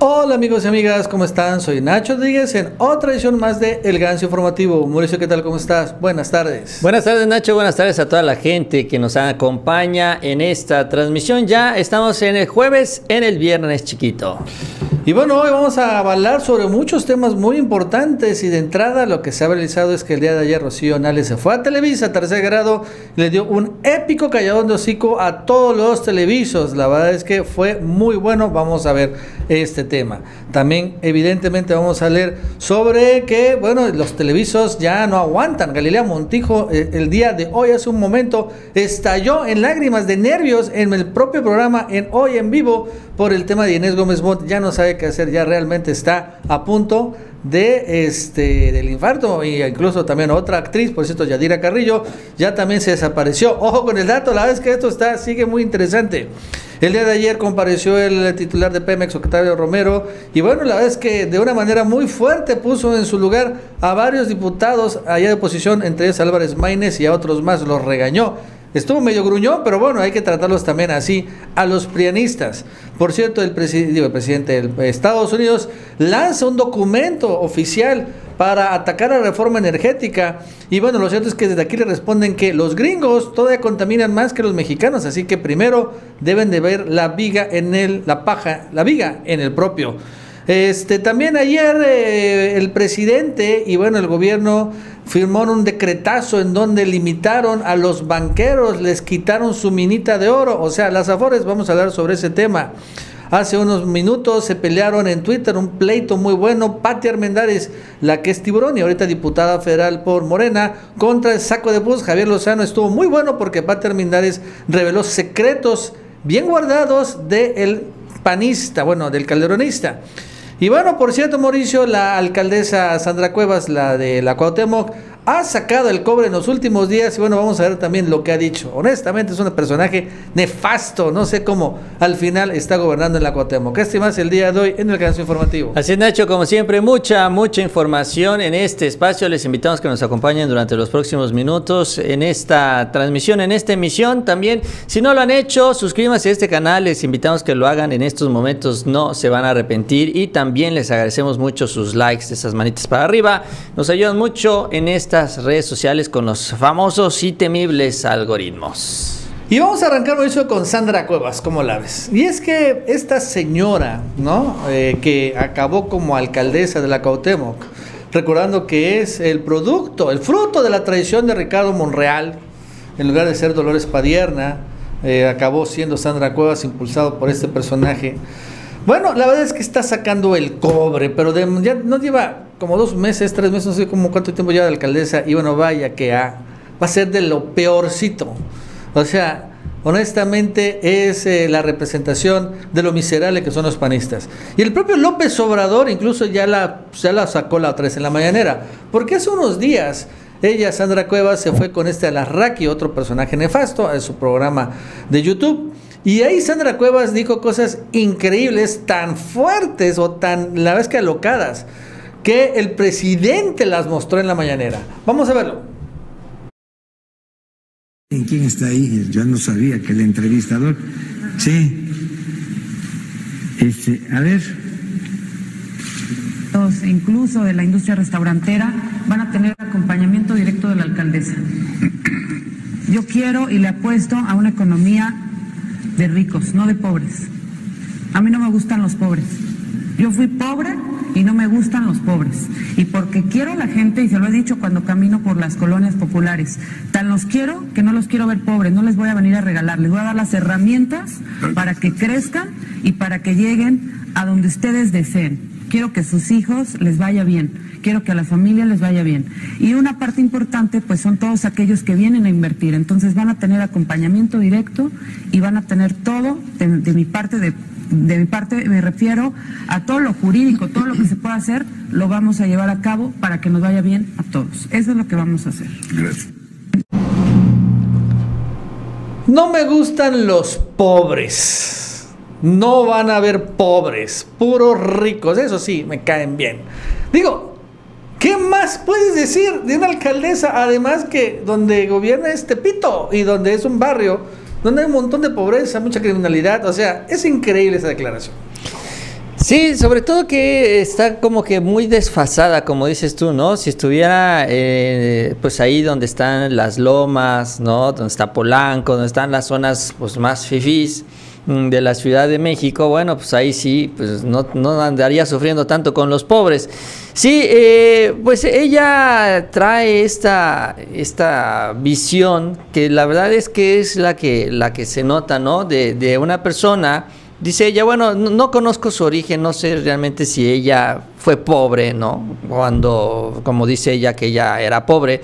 Hola amigos y amigas, ¿cómo están? Soy Nacho Díguez en otra edición más de El Gancio Informativo. Mauricio, ¿qué tal? ¿Cómo estás? Buenas tardes. Buenas tardes Nacho, buenas tardes a toda la gente que nos acompaña en esta transmisión. Ya estamos en el jueves, en el viernes chiquito. Y bueno, hoy vamos a hablar sobre muchos temas muy importantes y de entrada lo que se ha realizado es que el día de ayer Rocío Nales se fue a Televisa, tercer grado, le dio un épico calladón de hocico a todos los televisos. La verdad es que fue muy bueno, vamos a ver este tema. También evidentemente vamos a leer sobre que, bueno, los televisos ya no aguantan. Galilea Montijo eh, el día de hoy, hace un momento, estalló en lágrimas de nervios en el propio programa en Hoy en Vivo por el tema de Inés Gómez Mont. Ya no sabe qué hacer, ya realmente está a punto de este del infarto e incluso también otra actriz, por cierto, Yadira Carrillo, ya también se desapareció. Ojo con el dato, la es que esto está sigue muy interesante. El día de ayer compareció el titular de Pemex, Octavio Romero, y bueno, la verdad es que de una manera muy fuerte puso en su lugar a varios diputados allá de oposición, entre ellos Álvarez Maínez y a otros más, los regañó. Estuvo medio gruñón, pero bueno, hay que tratarlos también así a los prianistas. Por cierto, el, el presidente de Estados Unidos lanza un documento oficial para atacar la reforma energética. Y bueno, lo cierto es que desde aquí le responden que los gringos todavía contaminan más que los mexicanos, así que primero deben de ver la viga en el, la paja, la viga en el propio. Este, también ayer eh, el presidente y bueno, el gobierno firmaron un decretazo en donde limitaron a los banqueros, les quitaron su minita de oro, o sea, las afores, vamos a hablar sobre ese tema. Hace unos minutos se pelearon en Twitter un pleito muy bueno. Pati Armendáriz, la que es tiburón y ahorita diputada federal por Morena, contra el saco de bus. Javier Lozano estuvo muy bueno porque Pati Armendáriz reveló secretos bien guardados del panista, bueno, del calderonista. Y bueno, por cierto, Mauricio, la alcaldesa Sandra Cuevas, la de la Cuauhtémoc, ha sacado el cobre en los últimos días y bueno, vamos a ver también lo que ha dicho. Honestamente es un personaje nefasto, no sé cómo al final está gobernando en la Cuauhtémoc. ¿Qué más el día de hoy en el canal informativo? Así es, Nacho, como siempre, mucha, mucha información en este espacio. Les invitamos que nos acompañen durante los próximos minutos en esta transmisión, en esta emisión. También, si no lo han hecho, suscríbanse a este canal. Les invitamos que lo hagan en estos momentos, no se van a arrepentir. Y también les agradecemos mucho sus likes, esas manitas para arriba. Nos ayudan mucho en esta redes sociales con los famosos y temibles algoritmos. Y vamos a arrancar eso con Sandra Cuevas, ¿cómo la ves? Y es que esta señora, ¿no? Eh, que acabó como alcaldesa de la Cautemoc, recordando que es el producto, el fruto de la tradición de Ricardo Monreal, en lugar de ser Dolores Padierna, eh, acabó siendo Sandra Cuevas impulsado por este personaje. Bueno, la verdad es que está sacando el cobre, pero ya no lleva como dos meses, tres meses, no sé cómo cuánto tiempo lleva de alcaldesa, y bueno, vaya que va a ser de lo peorcito. O sea, honestamente es eh, la representación de lo miserable que son los panistas. Y el propio López Obrador incluso ya la, ya la sacó la otra vez en la mañanera, porque hace unos días ella, Sandra Cuevas, se fue con este Alarraqui, otro personaje nefasto, a su programa de YouTube. Y ahí Sandra Cuevas dijo cosas increíbles, tan fuertes o tan, la vez que alocadas, que el presidente las mostró en la mañanera. Vamos a verlo. ¿En quién está ahí? Yo no sabía que el entrevistador. Sí. Este, a ver. Incluso de la industria restaurantera van a tener acompañamiento directo de la alcaldesa. Yo quiero y le apuesto a una economía de ricos, no de pobres. A mí no me gustan los pobres. Yo fui pobre y no me gustan los pobres. Y porque quiero a la gente, y se lo he dicho cuando camino por las colonias populares, tan los quiero que no los quiero ver pobres, no les voy a venir a regalar, les voy a dar las herramientas para que crezcan y para que lleguen a donde ustedes deseen. Quiero que a sus hijos les vaya bien, quiero que a la familia les vaya bien. Y una parte importante, pues son todos aquellos que vienen a invertir. Entonces van a tener acompañamiento directo y van a tener todo de, mi parte de de mi parte me refiero a todo lo jurídico, todo lo que se pueda hacer, lo vamos a llevar a cabo para que nos vaya bien a todos. Eso es lo que vamos a hacer. Gracias. No me gustan los pobres. No van a haber pobres, puros ricos. Eso sí, me caen bien. Digo, ¿qué más puedes decir de una alcaldesa? Además que donde gobierna este pito y donde es un barrio donde hay un montón de pobreza, mucha criminalidad. O sea, es increíble esa declaración. Sí, sobre todo que está como que muy desfasada, como dices tú, ¿no? Si estuviera eh, pues ahí donde están las lomas, ¿no? Donde está Polanco, donde están las zonas pues más fifís de la Ciudad de México, bueno, pues ahí sí, pues no, no andaría sufriendo tanto con los pobres. Sí, eh, pues ella trae esta, esta visión que la verdad es que es la que, la que se nota, ¿no? De, de una persona Dice ella, bueno, no, conozco su origen, no sé realmente si ella fue pobre, ¿no? Cuando, como dice ella, que ella era pobre.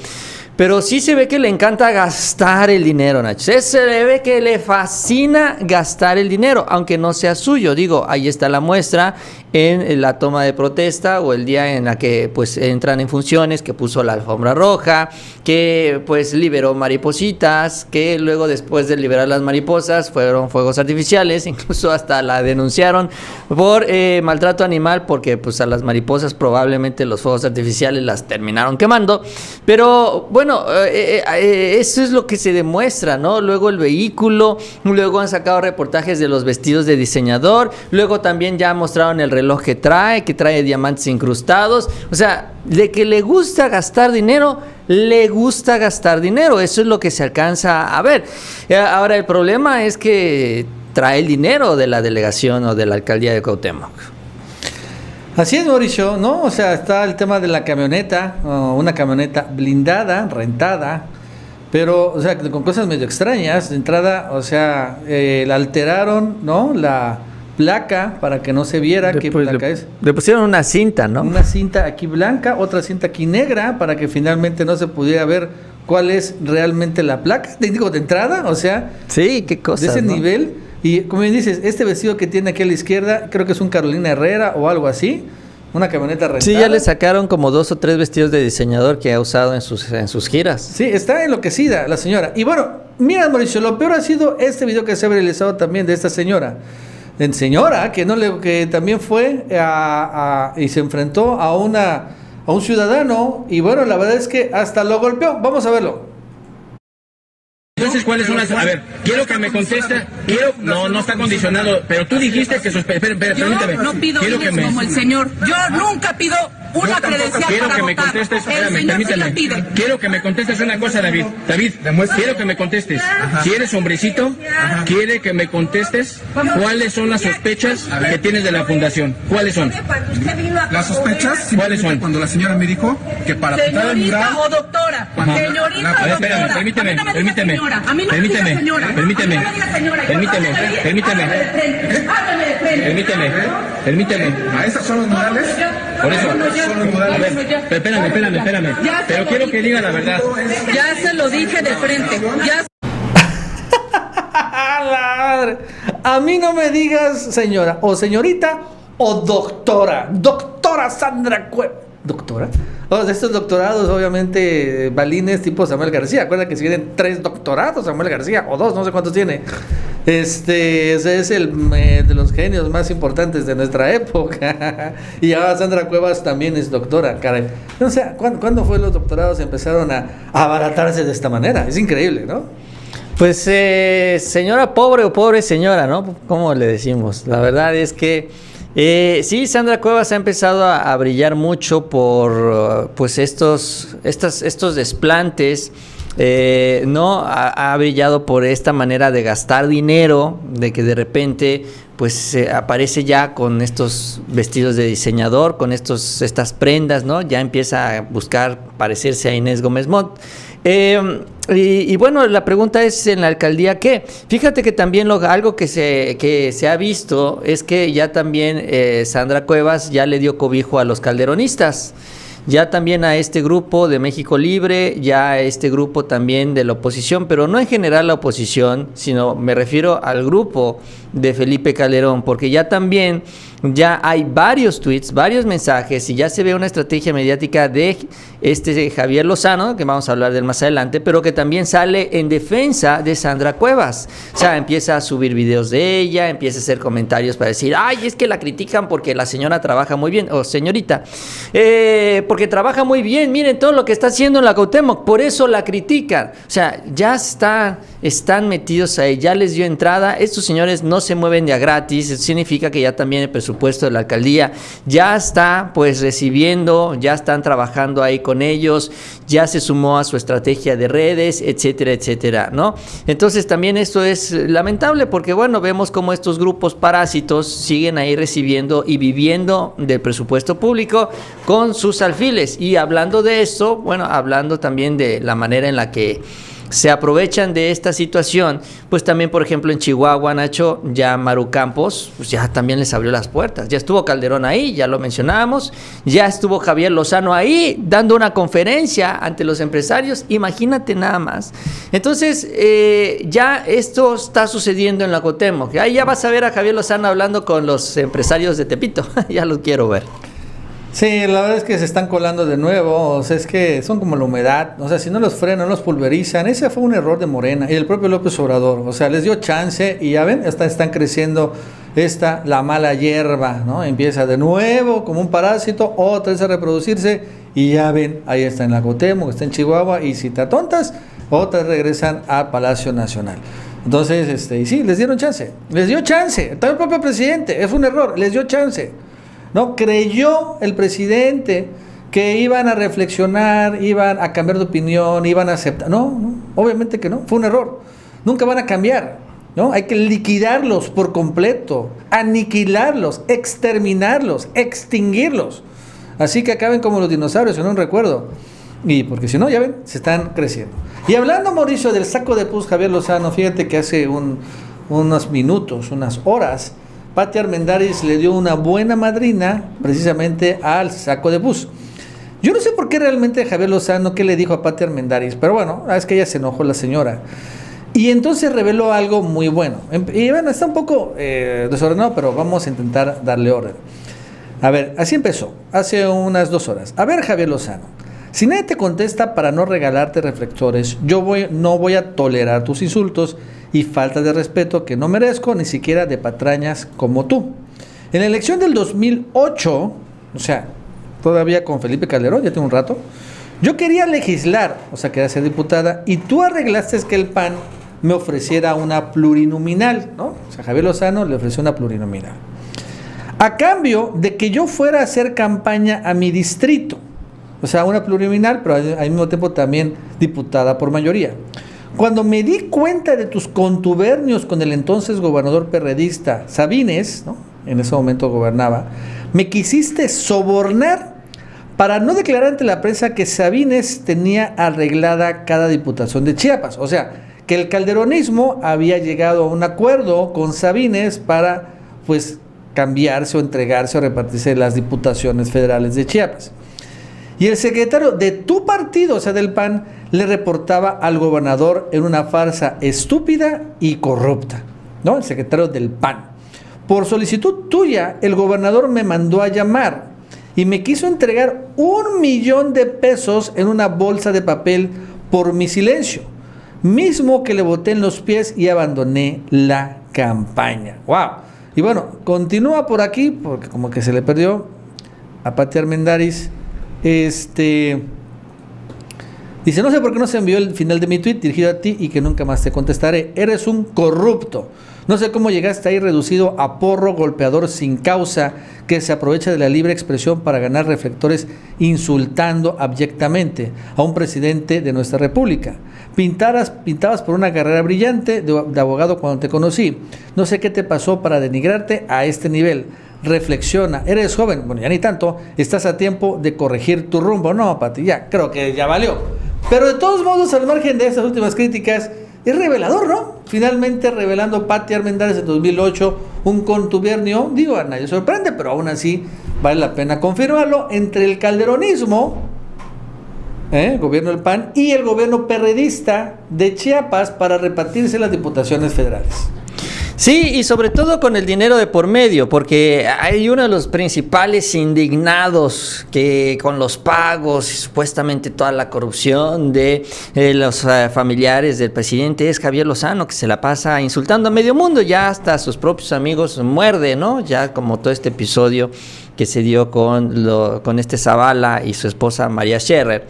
Pero sí se ve que le encanta gastar el dinero, Nacho. Se ve que le fascina gastar el dinero, aunque no sea suyo. Digo, ahí está la muestra en la toma de protesta o el día en la que pues entran en funciones, que puso la alfombra roja, que pues liberó maripositas, que luego después de liberar las mariposas fueron fuegos artificiales, incluso hasta la denunciaron por eh, maltrato animal porque pues a las mariposas probablemente los fuegos artificiales las terminaron quemando, pero bueno, eh, eh, eso es lo que se demuestra, ¿no? Luego el vehículo, luego han sacado reportajes de los vestidos de diseñador, luego también ya mostraron el reloj que trae, que trae diamantes incrustados. O sea, de que le gusta gastar dinero, le gusta gastar dinero. Eso es lo que se alcanza a ver. Eh, ahora, el problema es que trae el dinero de la delegación o de la alcaldía de Cuauhtémoc. Así es, Mauricio, ¿no? O sea, está el tema de la camioneta, una camioneta blindada, rentada, pero, o sea, con cosas medio extrañas. De entrada, o sea, eh, la alteraron, ¿no? La, placa para que no se viera qué placa es. Le pusieron una cinta, ¿no? Una cinta aquí blanca, otra cinta aquí negra, para que finalmente no se pudiera ver cuál es realmente la placa. Te digo, de entrada, o sea. Sí, qué cosa. De ese nivel. Y como bien dices, este vestido que tiene aquí a la izquierda, creo que es un Carolina Herrera o algo así. Una camioneta rentada. Sí, ya le sacaron como dos o tres vestidos de diseñador que ha usado en sus, en sus giras. Sí, está enloquecida la señora. Y bueno, mira, Mauricio, lo peor ha sido este video que se ha realizado también de esta señora señora que no le que también fue y se enfrentó a una a un ciudadano y bueno la verdad es que hasta lo golpeó. Vamos a verlo entonces, ¿cuáles son las.? A ver, quiero que me conteste. Quiero. No, no está condicionado. Pero tú dijiste que. Espera, espera, permíteme. no pido quiero que me... como el señor. Yo nunca pido una credencial quiero que me contestes, espérame, permíteme. quiero que me contestes una cosa, David. David, quiero que me contestes. Si eres hombrecito, quiere que me contestes cuáles son las sospechas que tienes de la fundación. ¿Cuáles son? Las sospechas, ¿cuáles son? Cuando la señora me dijo que para pintar el mural. o doctora. Señorita o doctora. Espérame, permíteme, permíteme. Permíteme, permíteme. Permíteme, permíteme. Permíteme, permíteme. ¿Esas son los murales? Por eso. A ver, espérame, espérame, espérame. Pero quiero que diga la verdad. Ya se lo dije de frente. Ya A mí no me digas señora o señorita o doctora. Doctora Sandra Cueva. ¿Doctora? O estos doctorados, obviamente, balines tipo Samuel García. Acuerda que si vienen tres doctorados Samuel García, o dos, no sé cuántos tiene. Este, ese es el eh, de los genios más importantes de nuestra época. y ahora Sandra Cuevas también es doctora, caray. O sea, ¿cuándo, fue los doctorados empezaron a, abaratarse de esta manera? Es increíble, ¿no? Pues eh, señora pobre o pobre señora, ¿no? ¿Cómo le decimos? La verdad es que eh, sí, Sandra Cuevas ha empezado a, brillar mucho por pues estos, estos, estos desplantes. Eh, no ha, brillado por esta manera de gastar dinero, de que de repente pues aparece ya con estos vestidos de diseñador, con estos, estas prendas, ¿no? Ya empieza a buscar parecerse a Inés Gómez Mont. Eh, y, bueno, la pregunta es en la alcaldía qué. Fíjate que también lo, algo que se, que se ha visto es que ya también eh, Sandra Cuevas ya le dio cobijo a los calderonistas ya también a este grupo de México Libre, ya a este grupo también de la oposición, pero no en general la oposición, sino me refiero al grupo de Felipe Calderón, porque ya también ya hay varios tweets, varios mensajes y ya se ve una estrategia mediática de este Javier Lozano, que vamos a hablar del más adelante, pero que también sale en defensa de Sandra Cuevas. O sea, empieza a subir videos de ella, empieza a hacer comentarios para decir, ay, es que la critican porque la señora trabaja muy bien, o señorita, eh, porque trabaja muy bien, miren todo lo que está haciendo en la Cuauhtémoc, por eso la critican. O sea, ya está, están metidos ahí, ya les dio entrada, estos señores no se mueven de a gratis, eso significa que ya también el presupuesto de la alcaldía, ya está pues recibiendo, ya están trabajando ahí con ellos, ya se sumó a su estrategia de redes, etcétera, etcétera, ¿no? Entonces también esto es lamentable porque bueno, vemos cómo estos grupos parásitos siguen ahí recibiendo y viviendo del presupuesto público con sus Y hablando de esto, bueno, hablando también de la manera en la que se aprovechan de esta situación, pues también, por ejemplo, en Chihuahua, Nacho, ya Maru Campos, pues ya también les abrió las puertas. Ya estuvo Calderón ahí, ya lo mencionábamos, ya estuvo Javier Lozano ahí dando una conferencia ante los empresarios, imagínate nada más. Entonces, eh, ya esto está sucediendo en la Cotemoc. Ahí ya vas a ver a Javier Lozano hablando con los empresarios de Tepito, ya los quiero ver. Sí, la verdad es que se están colando de nuevo, o sea, es que son como la humedad, o sea, si no los frenan, los pulverizan, ese fue un error de Morena y el propio López Obrador, o sea, les dio chance y ya ven, hasta están creciendo esta, la mala hierba, ¿no? Empieza de nuevo como un parásito, otra vez a reproducirse y ya ven, ahí está en la Cotemo, está en Chihuahua y si te tontas, otras regresan al Palacio Nacional. Entonces, este, y sí, les dieron chance, les dio chance, está el propio presidente, es un error, les dio chance. ¿No? Creyó el presidente que iban a reflexionar, iban a cambiar de opinión, iban a aceptar. No, obviamente que no, fue un error. Nunca van a cambiar, ¿no? Hay que liquidarlos por completo, aniquilarlos, exterminarlos, extinguirlos. Así que acaben como los dinosaurios, en un recuerdo. Y porque si no, ya ven, se están creciendo. Y hablando, Mauricio, del saco de pus Javier Lozano, fíjate que hace unos minutos, unas horas, Pati Armendáriz le dio una buena madrina precisamente al saco de bus. Yo no sé por qué realmente Javier Lozano, qué le dijo a Pati Armendáriz, pero bueno, es que ella se enojó la señora. Y entonces reveló algo muy bueno. Em, y bueno, está un poco eh, desordenado, pero vamos a intentar darle orden. A ver, así empezó, hace unas dos horas. A ver, Javier Lozano, si nadie te contesta para no regalarte reflectores, yo no voy a tolerar tus insultos y falta de respeto que no merezco ni siquiera de patrañas como tú. En la elección del 2008, o sea, todavía con Felipe Calderón, ya tengo un rato, yo quería legislar, o sea, quería ser diputada, y tú arreglaste que el PAN me ofreciera una plurinominal, ¿no? O sea, Javier Lozano le ofreció una plurinominal. A cambio de que yo fuera a hacer campaña a mi distrito. O sea, una plurinominal, pero al mismo tiempo también diputada por mayoría. Cuando me di cuenta de tus contubernios con el entonces gobernador perredista Sabines, en ese momento gobernaba, me quisiste sobornar para no declarar ante la prensa que Sabines tenía arreglada cada diputación de Chiapas. O sea, que el calderonismo había llegado a un acuerdo con Sabines para pues cambiarse o entregarse o repartirse las diputaciones federales de Chiapas. Y el secretario de tu partido, o sea, del PAN, le reportaba al gobernador en una farsa estúpida y corrupta, ¿no? El secretario del PAN. Por solicitud tuya, el gobernador me mandó a llamar y me quiso entregar un millón de pesos en una bolsa de papel por mi silencio, mismo que le boté en los pies y abandoné la campaña. ¡Wow! Y bueno, continúa por aquí, porque como que se le perdió a Pati Armendaris este. Dice, no sé por qué no se envió el final de mi tweet dirigido a ti y que nunca más te contestaré. Eres un corrupto. No sé cómo llegaste ahí reducido a porro golpeador sin causa que se aprovecha de la libre expresión para ganar reflectores insultando abyectamente a un presidente de nuestra república. Pintaras, pintabas por una carrera brillante de, de abogado cuando te conocí. No sé qué te pasó para denigrarte a este nivel reflexiona, eres joven, bueno, ya ni tanto, estás a tiempo de corregir tu rumbo. No, Pati, ya, creo que ya valió. Pero de todos modos, al margen de estas últimas críticas, es revelador, ¿no? Finalmente revelando Pati Armendáriz en 2008 un contubernio, digo, a nadie sorprende, pero aún así vale la pena confirmarlo, entre el calderonismo, ¿eh? gobierno del PAN, y el gobierno perredista de Chiapas para repartirse las diputaciones federales. Sí, y sobre todo con el dinero de por medio, porque hay uno de los principales indignados que con los pagos y supuestamente toda la corrupción de eh, los eh, familiares del presidente es Javier Lozano, que se la pasa insultando a medio mundo, ya hasta sus propios amigos muerde, ¿no? Ya como todo este episodio que se dio con, lo, con este Zavala y su esposa María Scherrer.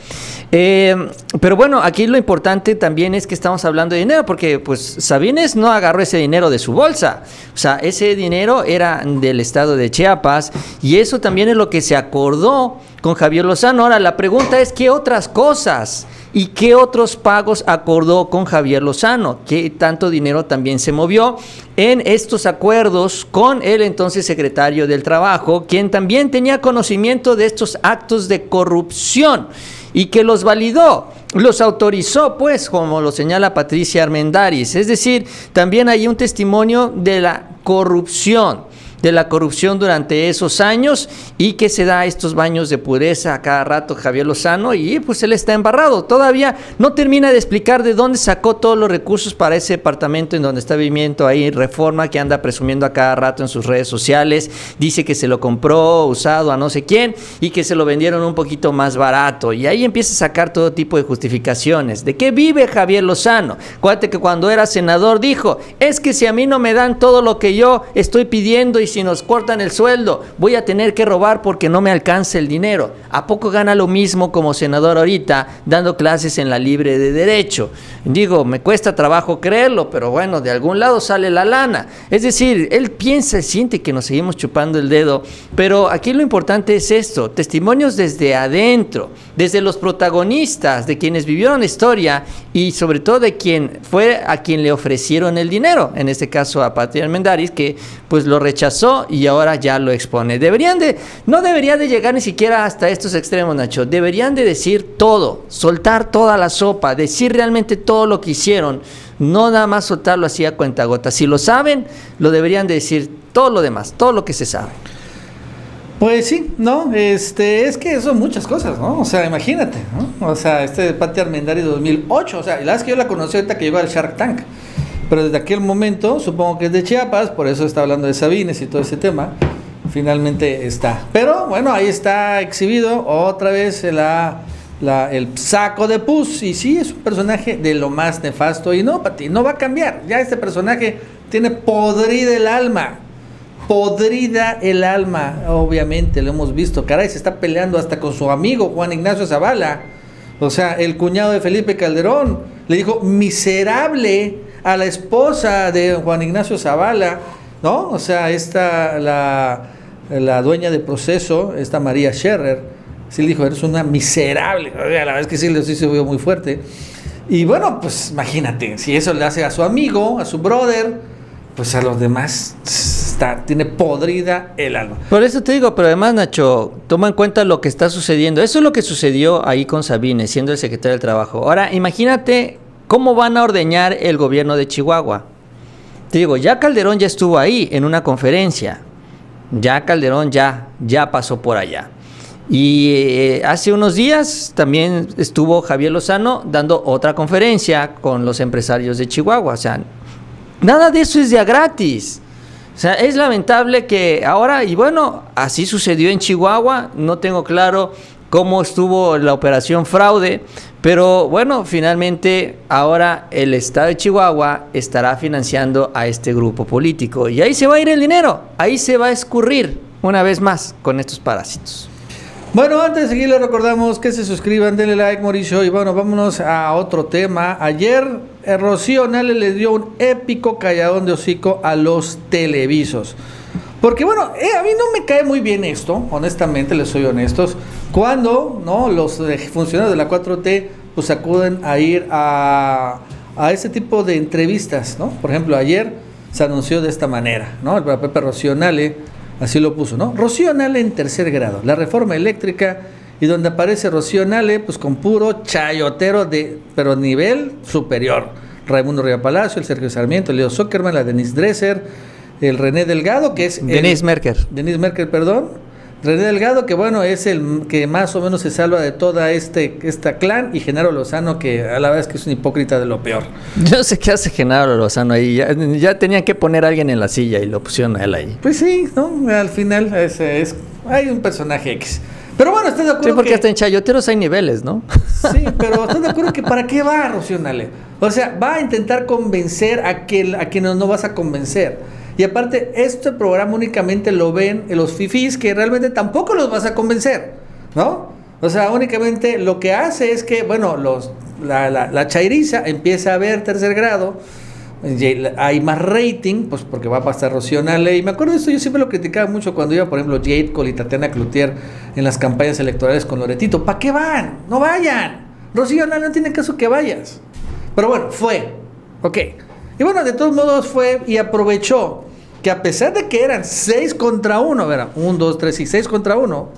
Eh, pero bueno, aquí lo importante también es que estamos hablando de dinero, porque pues Sabines no agarró ese dinero de su bolsa. O sea, ese dinero era del estado de Chiapas y eso también es lo que se acordó con Javier Lozano. Ahora, la pregunta es, ¿qué otras cosas? ¿Y qué otros pagos acordó con Javier Lozano? ¿Qué tanto dinero también se movió en estos acuerdos con el entonces secretario del Trabajo, quien también tenía conocimiento de estos actos de corrupción y que los validó? Los autorizó, pues, como lo señala Patricia Armendaris. Es decir, también hay un testimonio de la corrupción de la corrupción durante esos años y que se da estos baños de pureza a cada rato Javier Lozano y pues él está embarrado. Todavía no termina de explicar de dónde sacó todos los recursos para ese departamento en donde está viviendo ahí Reforma que anda presumiendo a cada rato en sus redes sociales. Dice que se lo compró usado a no sé quién y que se lo vendieron un poquito más barato. Y ahí empieza a sacar todo tipo de justificaciones. ¿De qué vive Javier Lozano? Acuérdate que cuando era senador dijo, es que si a mí no me dan todo lo que yo estoy pidiendo y si nos cortan el sueldo, voy a tener que robar porque no me alcanza el dinero. ¿A poco gana lo mismo como senador ahorita dando clases en la libre de derecho? Digo, me cuesta trabajo creerlo, pero bueno, de algún lado sale la lana. Es decir, él piensa y siente que nos seguimos chupando el dedo, pero aquí lo importante es esto, testimonios desde adentro, desde los protagonistas, de quienes vivieron la historia y sobre todo de quien fue a quien le ofrecieron el dinero, en este caso a Patricia Mendaris, que pues lo rechazó y ahora ya lo expone. Deberían de, no debería de llegar ni siquiera hasta estos extremos, Nacho. Deberían de decir todo, soltar toda la sopa, decir realmente todo lo que hicieron. No nada más soltarlo así a cuenta gota. Si lo saben, lo deberían de decir todo lo demás, todo lo que se sabe. Pues sí, no, este, es que son muchas cosas, ¿no? O sea, imagínate, ¿no? O sea, este de Pati Armendari 2008, o sea, la vez que yo la conocí ahorita que llegó al Shark Tank. Pero desde aquel momento, supongo que es de Chiapas, por eso está hablando de Sabines y todo ese tema. Finalmente está. Pero bueno, ahí está exhibido otra vez el saco de Pus. Y sí, es un personaje de lo más nefasto. Y no, Pati, no va a cambiar. Ya este personaje tiene podrida el alma. Podrida el alma, obviamente, lo hemos visto. Caray, se está peleando hasta con su amigo Juan Ignacio Zavala. O sea, el cuñado de Felipe Calderón le dijo miserable a la esposa de Juan Ignacio Zavala, ¿no? O sea, esta, la, la dueña de proceso, esta María Scherrer, sí le dijo, eres una miserable. La verdad es que sí, sí se vio muy fuerte. Y bueno, pues imagínate, si eso le hace a su amigo, a su brother, pues a los demás está, tiene podrida el alma. Por eso te digo, pero además, Nacho, toma en cuenta lo que está sucediendo. Eso es lo que sucedió ahí con Sabine, siendo el secretario del Trabajo. Ahora, imagínate ¿Cómo van a ordeñar el gobierno de Chihuahua? Te digo, ya Calderón ya estuvo ahí en una conferencia. Ya Calderón ya, ya pasó por allá. Y eh, hace unos días también estuvo Javier Lozano dando otra conferencia con los empresarios de Chihuahua. O sea, nada de eso es ya gratis. O sea, es lamentable que ahora, y bueno, así sucedió en Chihuahua, no tengo claro cómo estuvo la operación fraude, pero bueno, finalmente ahora el Estado de Chihuahua estará financiando a este grupo político y ahí se va a ir el dinero, ahí se va a escurrir una vez más con estos parásitos. Bueno, antes de seguir les recordamos que se suscriban, denle like, Mauricio, y bueno, vámonos a otro tema. Ayer eh, Rocío Nale le dio un épico calladón de hocico a los televisos. Porque bueno, eh, a mí no me cae muy bien esto, honestamente, les soy honestos, cuando ¿no? los eh, funcionarios de la 4T pues acuden a ir a, a ese tipo de entrevistas, ¿no? Por ejemplo, ayer se anunció de esta manera, ¿no? El Pepe Rocío Nale así lo puso, ¿no? Rocío Nale en tercer grado, la reforma eléctrica y donde aparece Rocío Nale pues con puro chayotero de, pero nivel superior. Raimundo Río Palacio, el Sergio Sarmiento, el Leo Zuckerman, la Denise Dresser, el René Delgado, que es... Denise Merker. Denise Merker, perdón. René Delgado, que bueno, es el que más o menos se salva de toda este esta clan, y Genaro Lozano, que a la vez que es un hipócrita de lo peor. Yo sé qué hace Genaro Lozano ahí. Ya, ya tenían que poner a alguien en la silla y lo pusieron a él ahí. Pues sí, ¿no? Al final es, es hay un personaje X. Pero bueno, estoy de acuerdo. Sí, porque hasta en chayoteros hay niveles, ¿no? Sí, pero estoy de acuerdo que ¿para qué va Rocío Nale? O sea, va a intentar convencer a, que, a quienes no vas a convencer. Y aparte, este programa únicamente lo ven los fifís que realmente tampoco los vas a convencer, ¿no? O sea, únicamente lo que hace es que, bueno, los, la, la, la chairiza empieza a ver tercer grado, hay más rating, pues porque va a pasar Rocío. Y me acuerdo de esto, yo siempre lo criticaba mucho cuando iba, por ejemplo, Jade Cole y Tatiana Cloutier en las campañas electorales con Loretito. ¿Para qué van? No vayan. Rocío no tiene caso que vayas. Pero bueno, fue. Ok. Y bueno, de todos modos fue y aprovechó que a pesar de que eran 6 contra 1, verá, 1, 2, 3 y 6 contra 1,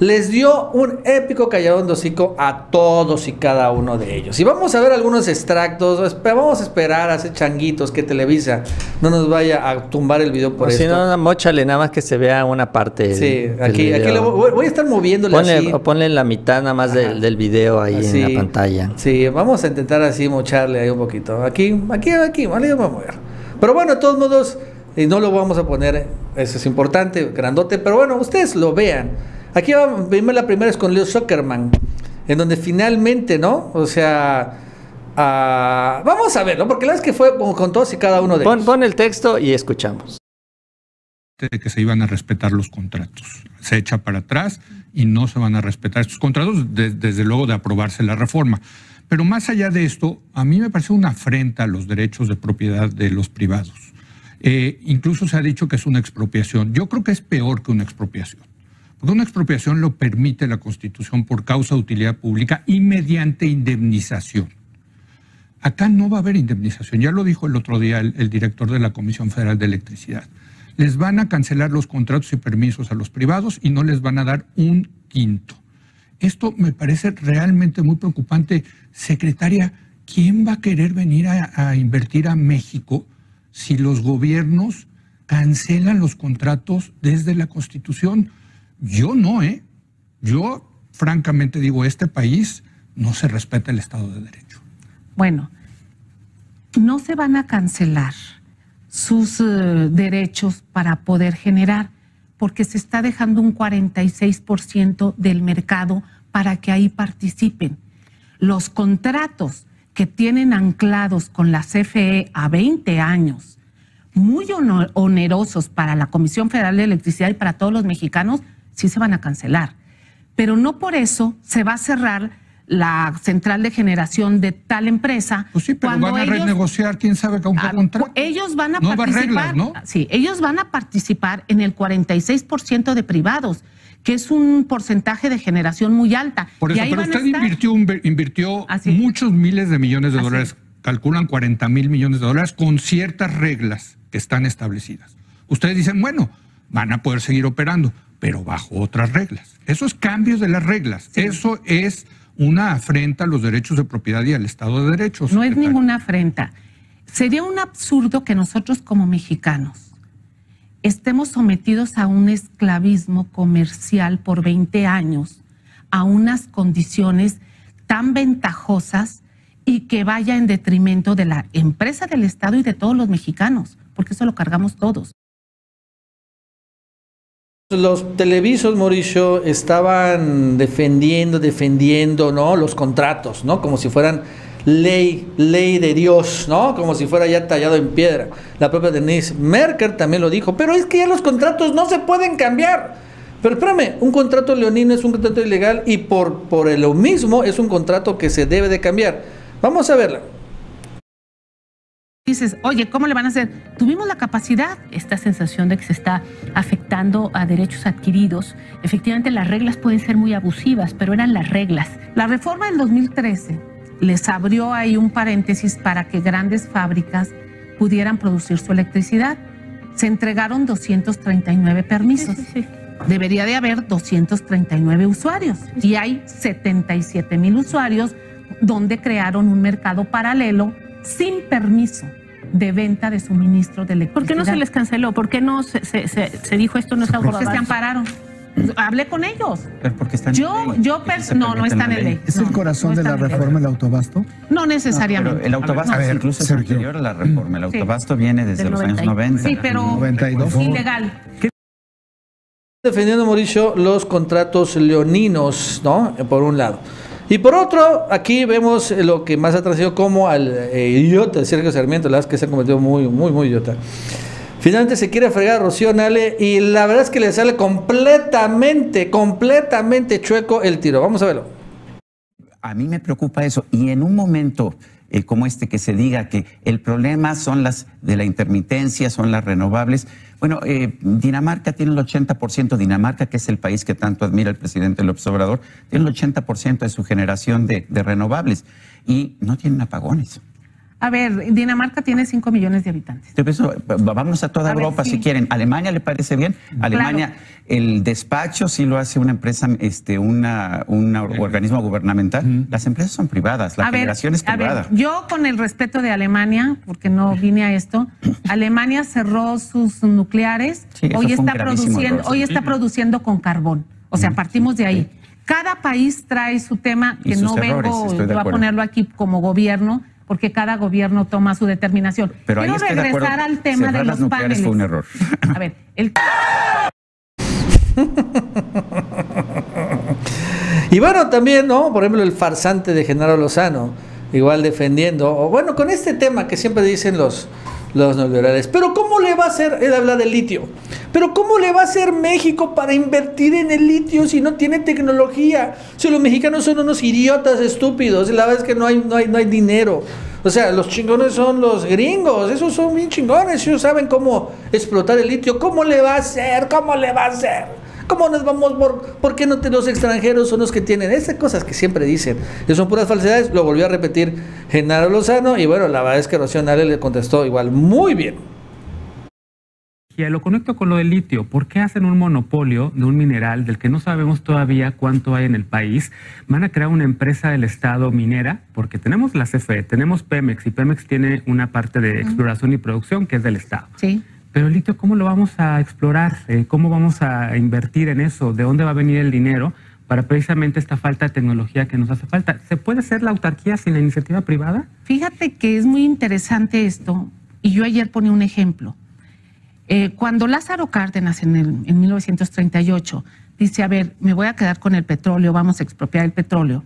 les dio un épico calladón de hocico a todos y cada uno de ellos. Y vamos a ver algunos extractos, vamos a esperar a hacer changuitos que Televisa no nos vaya a tumbar el video por O esto. si no, mochale nada más que se vea una parte. sí, del- del aquí, aquí voy, voy a estar moviéndole Ponle, así. o ponle la mitad nada más del, del video ahí Así. en la pantalla. Sí, vamos a intentar así mocharle ahí un poquito. Aquí, aquí, aquí, vale, vamos a mover. Pero bueno, de todos modos, y no lo vamos a poner, eso es importante, grandote, pero bueno, ustedes lo vean. Aquí va, vimos la primera es con Leo Zuckerman, en donde finalmente, ¿no? O sea, ah, vamos a verlo, porque la verdad es que fue con, con todos y cada uno de Pon, ellos. pon el texto y escuchamos. de que se iban a respetar los contratos. Se echa para atrás y no se van a respetar estos contratos, de- desde luego de aprobarse la reforma. Pero más allá de esto, a mí me parece una afrenta a los derechos de propiedad de los privados. Eh, incluso se ha dicho que es una expropiación. Yo creo que es peor que una expropiación. Porque una expropiación lo permite la Constitución por causa de utilidad pública y mediante indemnización. Acá no va a haber indemnización. Ya lo dijo el otro día el, director de la Comisión Federal de Electricidad. Les van a cancelar los contratos y permisos a los privados y no les van a dar un quinto. Esto me parece realmente muy preocupante. Secretaria, ¿quién va a querer venir a invertir a México si los gobiernos cancelan los contratos desde la Constitución? Yo no, ¿eh? Yo francamente digo, este país no se respeta el Estado de Derecho. Bueno, no se van a cancelar sus eh, derechos para poder generar, porque se está dejando un 46% del mercado para que ahí participen. Los contratos que tienen anclados con la CFE a 20 años, muy onerosos para la Comisión Federal de Electricidad y para todos los mexicanos, sí se van a cancelar. Pero no por eso se va a cerrar la central de generación de tal empresa. Pues sí, pero cuando van a ellos- renegociar, quién sabe con qué contrato. Ellos van a No participar. reglas, ¿no? Sí, ellos van a participar en el 46% de privados, que es un porcentaje de generación muy alta. Por Y eso, ahí pero usted estar- invirtió, muchos miles de millones de Así. dólares, calculan 40 mil millones de dólares con ciertas reglas que están establecidas. Ustedes dicen, bueno, van a poder seguir operando, pero bajo otras reglas. Esos cambios de las reglas, eso es una afrenta a los derechos de propiedad y al Estado de Derecho. No es secretario. ninguna afrenta. Sería un absurdo que nosotros como mexicanos estemos sometidos a un esclavismo comercial por 20 años, a unas condiciones tan ventajosas y que vaya en detrimento de la empresa del Estado y de todos los mexicanos, porque eso lo cargamos todos. Los televisos, Mauricio, estaban defendiendo, defendiendo, ¿no? Los contratos, ¿no? Como si fueran ley, ley de Dios, ¿no? Como si fuera ya tallado en piedra. La propia Denise Merker también lo dijo, pero es que ya los contratos no se pueden cambiar. Pero espérame, un contrato leonino es un contrato ilegal y por, por lo mismo es un contrato que se debe de cambiar. Vamos a verla. Dices, oye, ¿cómo le van a hacer? Tuvimos la capacidad. esta sensación de que se está afectando a derechos adquiridos. Efectivamente, las reglas pueden ser muy abusivas, pero eran las reglas. La reforma del 2013 les abrió ahí un paréntesis para que grandes fábricas pudieran producir su electricidad. Se entregaron 239 permisos. Sí, sí, sí. Debería de haber 239 usuarios y hay 77 mil usuarios donde crearon un mercado paralelo sin permiso de venta de suministro de ¿Por electricidad. qué no se les canceló? ¿Por qué no se, se- se- se dijo esto no está Porque se ampararon. Hablé con ellos. Pero porque está en Yo, ley. yo, pers- no, no permite está en la el ley. ¿Es No, el corazón no de la en ley. reforma el autobasto? No necesariamente. Pero el autobasto A ver, incluso es Sergio. anterior a la reforma. El Sí. autobasto viene desde Del los años 90. 90. Sí, pero 92. ilegal. defendiendo Mauricio los contratos leoninos, ¿no? Por un lado. Y por otro, aquí vemos lo que más ha traído como al eh, idiota Sergio Sarmiento, la verdad es que se ha convertido muy, muy, muy idiota. Finalmente se quiere fregar a Rocío Nale y la verdad es que le sale completamente, completamente chueco el tiro. Vamos a verlo. A mí me preocupa eso. Y en un momento eh, como este que se diga que el problema son las de la intermitencia, son las renovables. Bueno, eh, Dinamarca tiene el 80%, Dinamarca, que es el país que tanto admira el presidente López Obrador, tiene el 80% de su generación de, de renovables y no tienen apagones. A ver, Dinamarca tiene 5 millones de habitantes. Eso, vamos a toda Europa si quieren. ¿Alemania le parece bien? Alemania, el despacho sí lo hace una empresa, este, una, un organismo gubernamental. Las empresas son privadas, la generación es privada. yo con el respeto de Alemania, porque no vine a esto, Alemania cerró sus nucleares, hoy está produciendo, hoy está produciendo con carbón. O sea, partimos de ahí. Cada país trae su tema, que no vengo a ponerlo aquí como gobierno, porque cada gobierno toma su determinación. Pero Quiero regresar al tema de los paneles. Fue un error. A ver, el... y bueno, también, ¿no? Por ejemplo, el farsante de Genaro Lozano, igual defendiendo, o bueno, con este tema que siempre dicen los, los neoliberales. Pero ¿cómo le va a hacer, él habla del litio, pero ¿cómo le va a hacer México para invertir en el litio si no tiene tecnología? Si los mexicanos son unos idiotas estúpidos, la verdad es que no hay, no hay, no hay dinero. O sea, los chingones son los gringos, esos son bien chingones, ellos saben cómo explotar el litio. ¿Cómo le va a hacer? ¿Cómo le va a hacer? ¿Cómo nos vamos por, por qué no los extranjeros son los que tienen esas cosas que siempre dicen? Que son puras falsedades. Lo volvió a repetir Genaro Lozano y bueno, la verdad es que Rocío Nale le contestó igual muy bien. Lo conecto con lo del litio. ¿Por qué hacen un monopolio de un mineral del que no sabemos todavía cuánto hay en el país? Van a crear una empresa del Estado minera, porque tenemos la CFE, tenemos Pemex, y Pemex tiene una parte de exploración y producción que es del Estado. Sí. Pero el litio, ¿cómo lo vamos a explorar? Eh, ¿Cómo vamos a invertir en eso? ¿De dónde va a venir el dinero para precisamente esta falta de tecnología que nos hace falta? ¿Se puede hacer la autarquía sin la iniciativa privada? Fíjate que es muy interesante esto, y yo ayer ponía un ejemplo. Eh, cuando Lázaro Cárdenas en, el, en 1938 dice, a ver, me voy a quedar con el petróleo, vamos a expropiar el petróleo,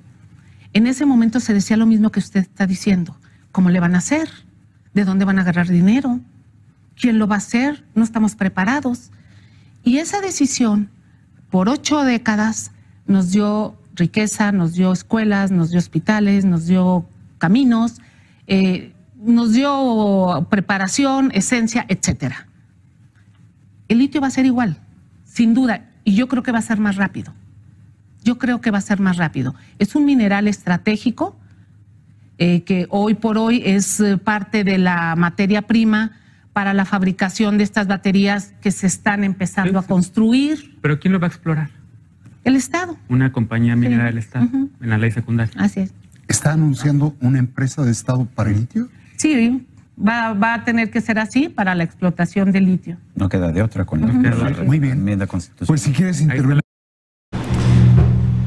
en ese momento se decía lo mismo que usted está diciendo. ¿Cómo le van a hacer? ¿De dónde van a agarrar dinero? ¿Quién lo va a hacer? No estamos preparados. Y esa decisión, por ocho décadas, nos dio riqueza, nos dio escuelas, nos dio hospitales, nos dio caminos, eh, nos dio preparación, esencia, etcétera. El litio va a ser igual, sin duda, y yo creo que va a ser más rápido. Yo creo que va a ser más rápido. Es un mineral estratégico eh, que hoy por hoy es eh, parte de la materia prima para la fabricación de estas baterías que se están empezando a construir. ¿Pero quién lo va a explorar? El Estado. Una compañía minera del Estado, en la ley secundaria. Así es. ¿Está anunciando una empresa de Estado para el litio? Sí, va, va, a tener que ser así para la explotación del litio. No queda de otra con la Muy bien. Pues si quieres intervenir.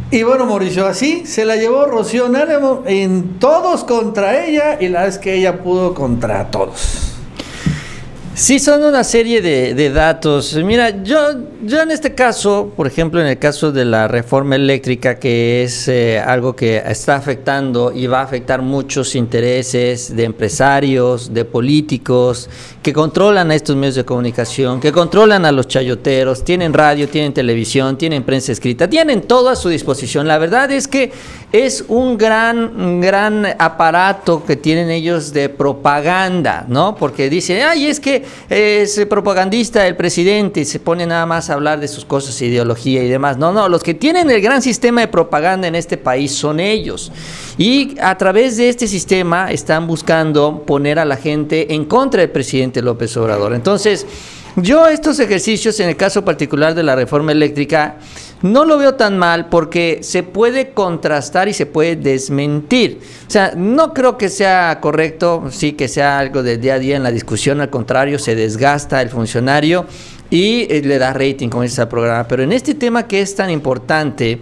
Y bueno, Mauricio, así se la llevó Rocío Náramo en todos contra ella y la vez que ella pudo contra todos. Sí, son una serie de, datos. Mira, yo, yo en este caso, por ejemplo, en el caso de la reforma eléctrica, que es eh, algo que está afectando y va a afectar muchos intereses de empresarios, de políticos, que controlan a estos medios de comunicación, que controlan a los chayoteros, tienen radio, tienen televisión, tienen prensa escrita, tienen todo a su disposición. La verdad es que es un gran, gran aparato que tienen ellos de propaganda, ¿no? Porque dicen, ay, es que es propagandista el presidente se pone nada más a hablar de sus cosas, ideología y demás. No, no, los que tienen el gran sistema de propaganda en este país son ellos. Y a través de este sistema están buscando poner a la gente en contra del presidente López Obrador. Entonces, yo estos ejercicios, en el caso particular de la reforma eléctrica, no lo veo tan mal porque se puede contrastar y se puede desmentir. O sea, no creo que sea correcto, sí que sea algo del día a día en la discusión, al contrario, se desgasta el funcionario y eh, le da rating, dice el programa. Pero en este tema que es tan importante,